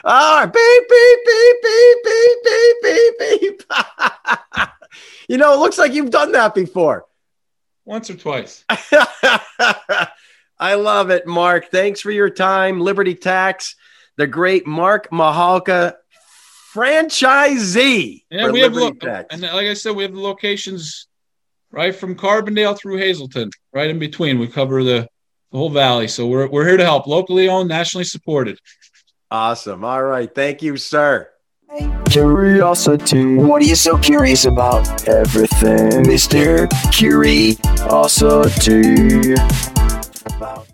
All right. Beep, beep, beep, beep, beep, beep, beep, beep. you know, it looks like you've done that before. Once or twice. I love it, Mark. Thanks for your time. Liberty Tax, the great Mark Mahalka, franchisee. Yeah, we have, Liberty lo- Tax. and like I said, we have the locations right from Carbondale through Hazleton, right in between. We cover the, the whole valley, so we're we're here to help. Locally owned, nationally supported. Awesome. All right. Thank you, sir. Curiosity. What are you so curious about? Everything, Mr. Curiosity. About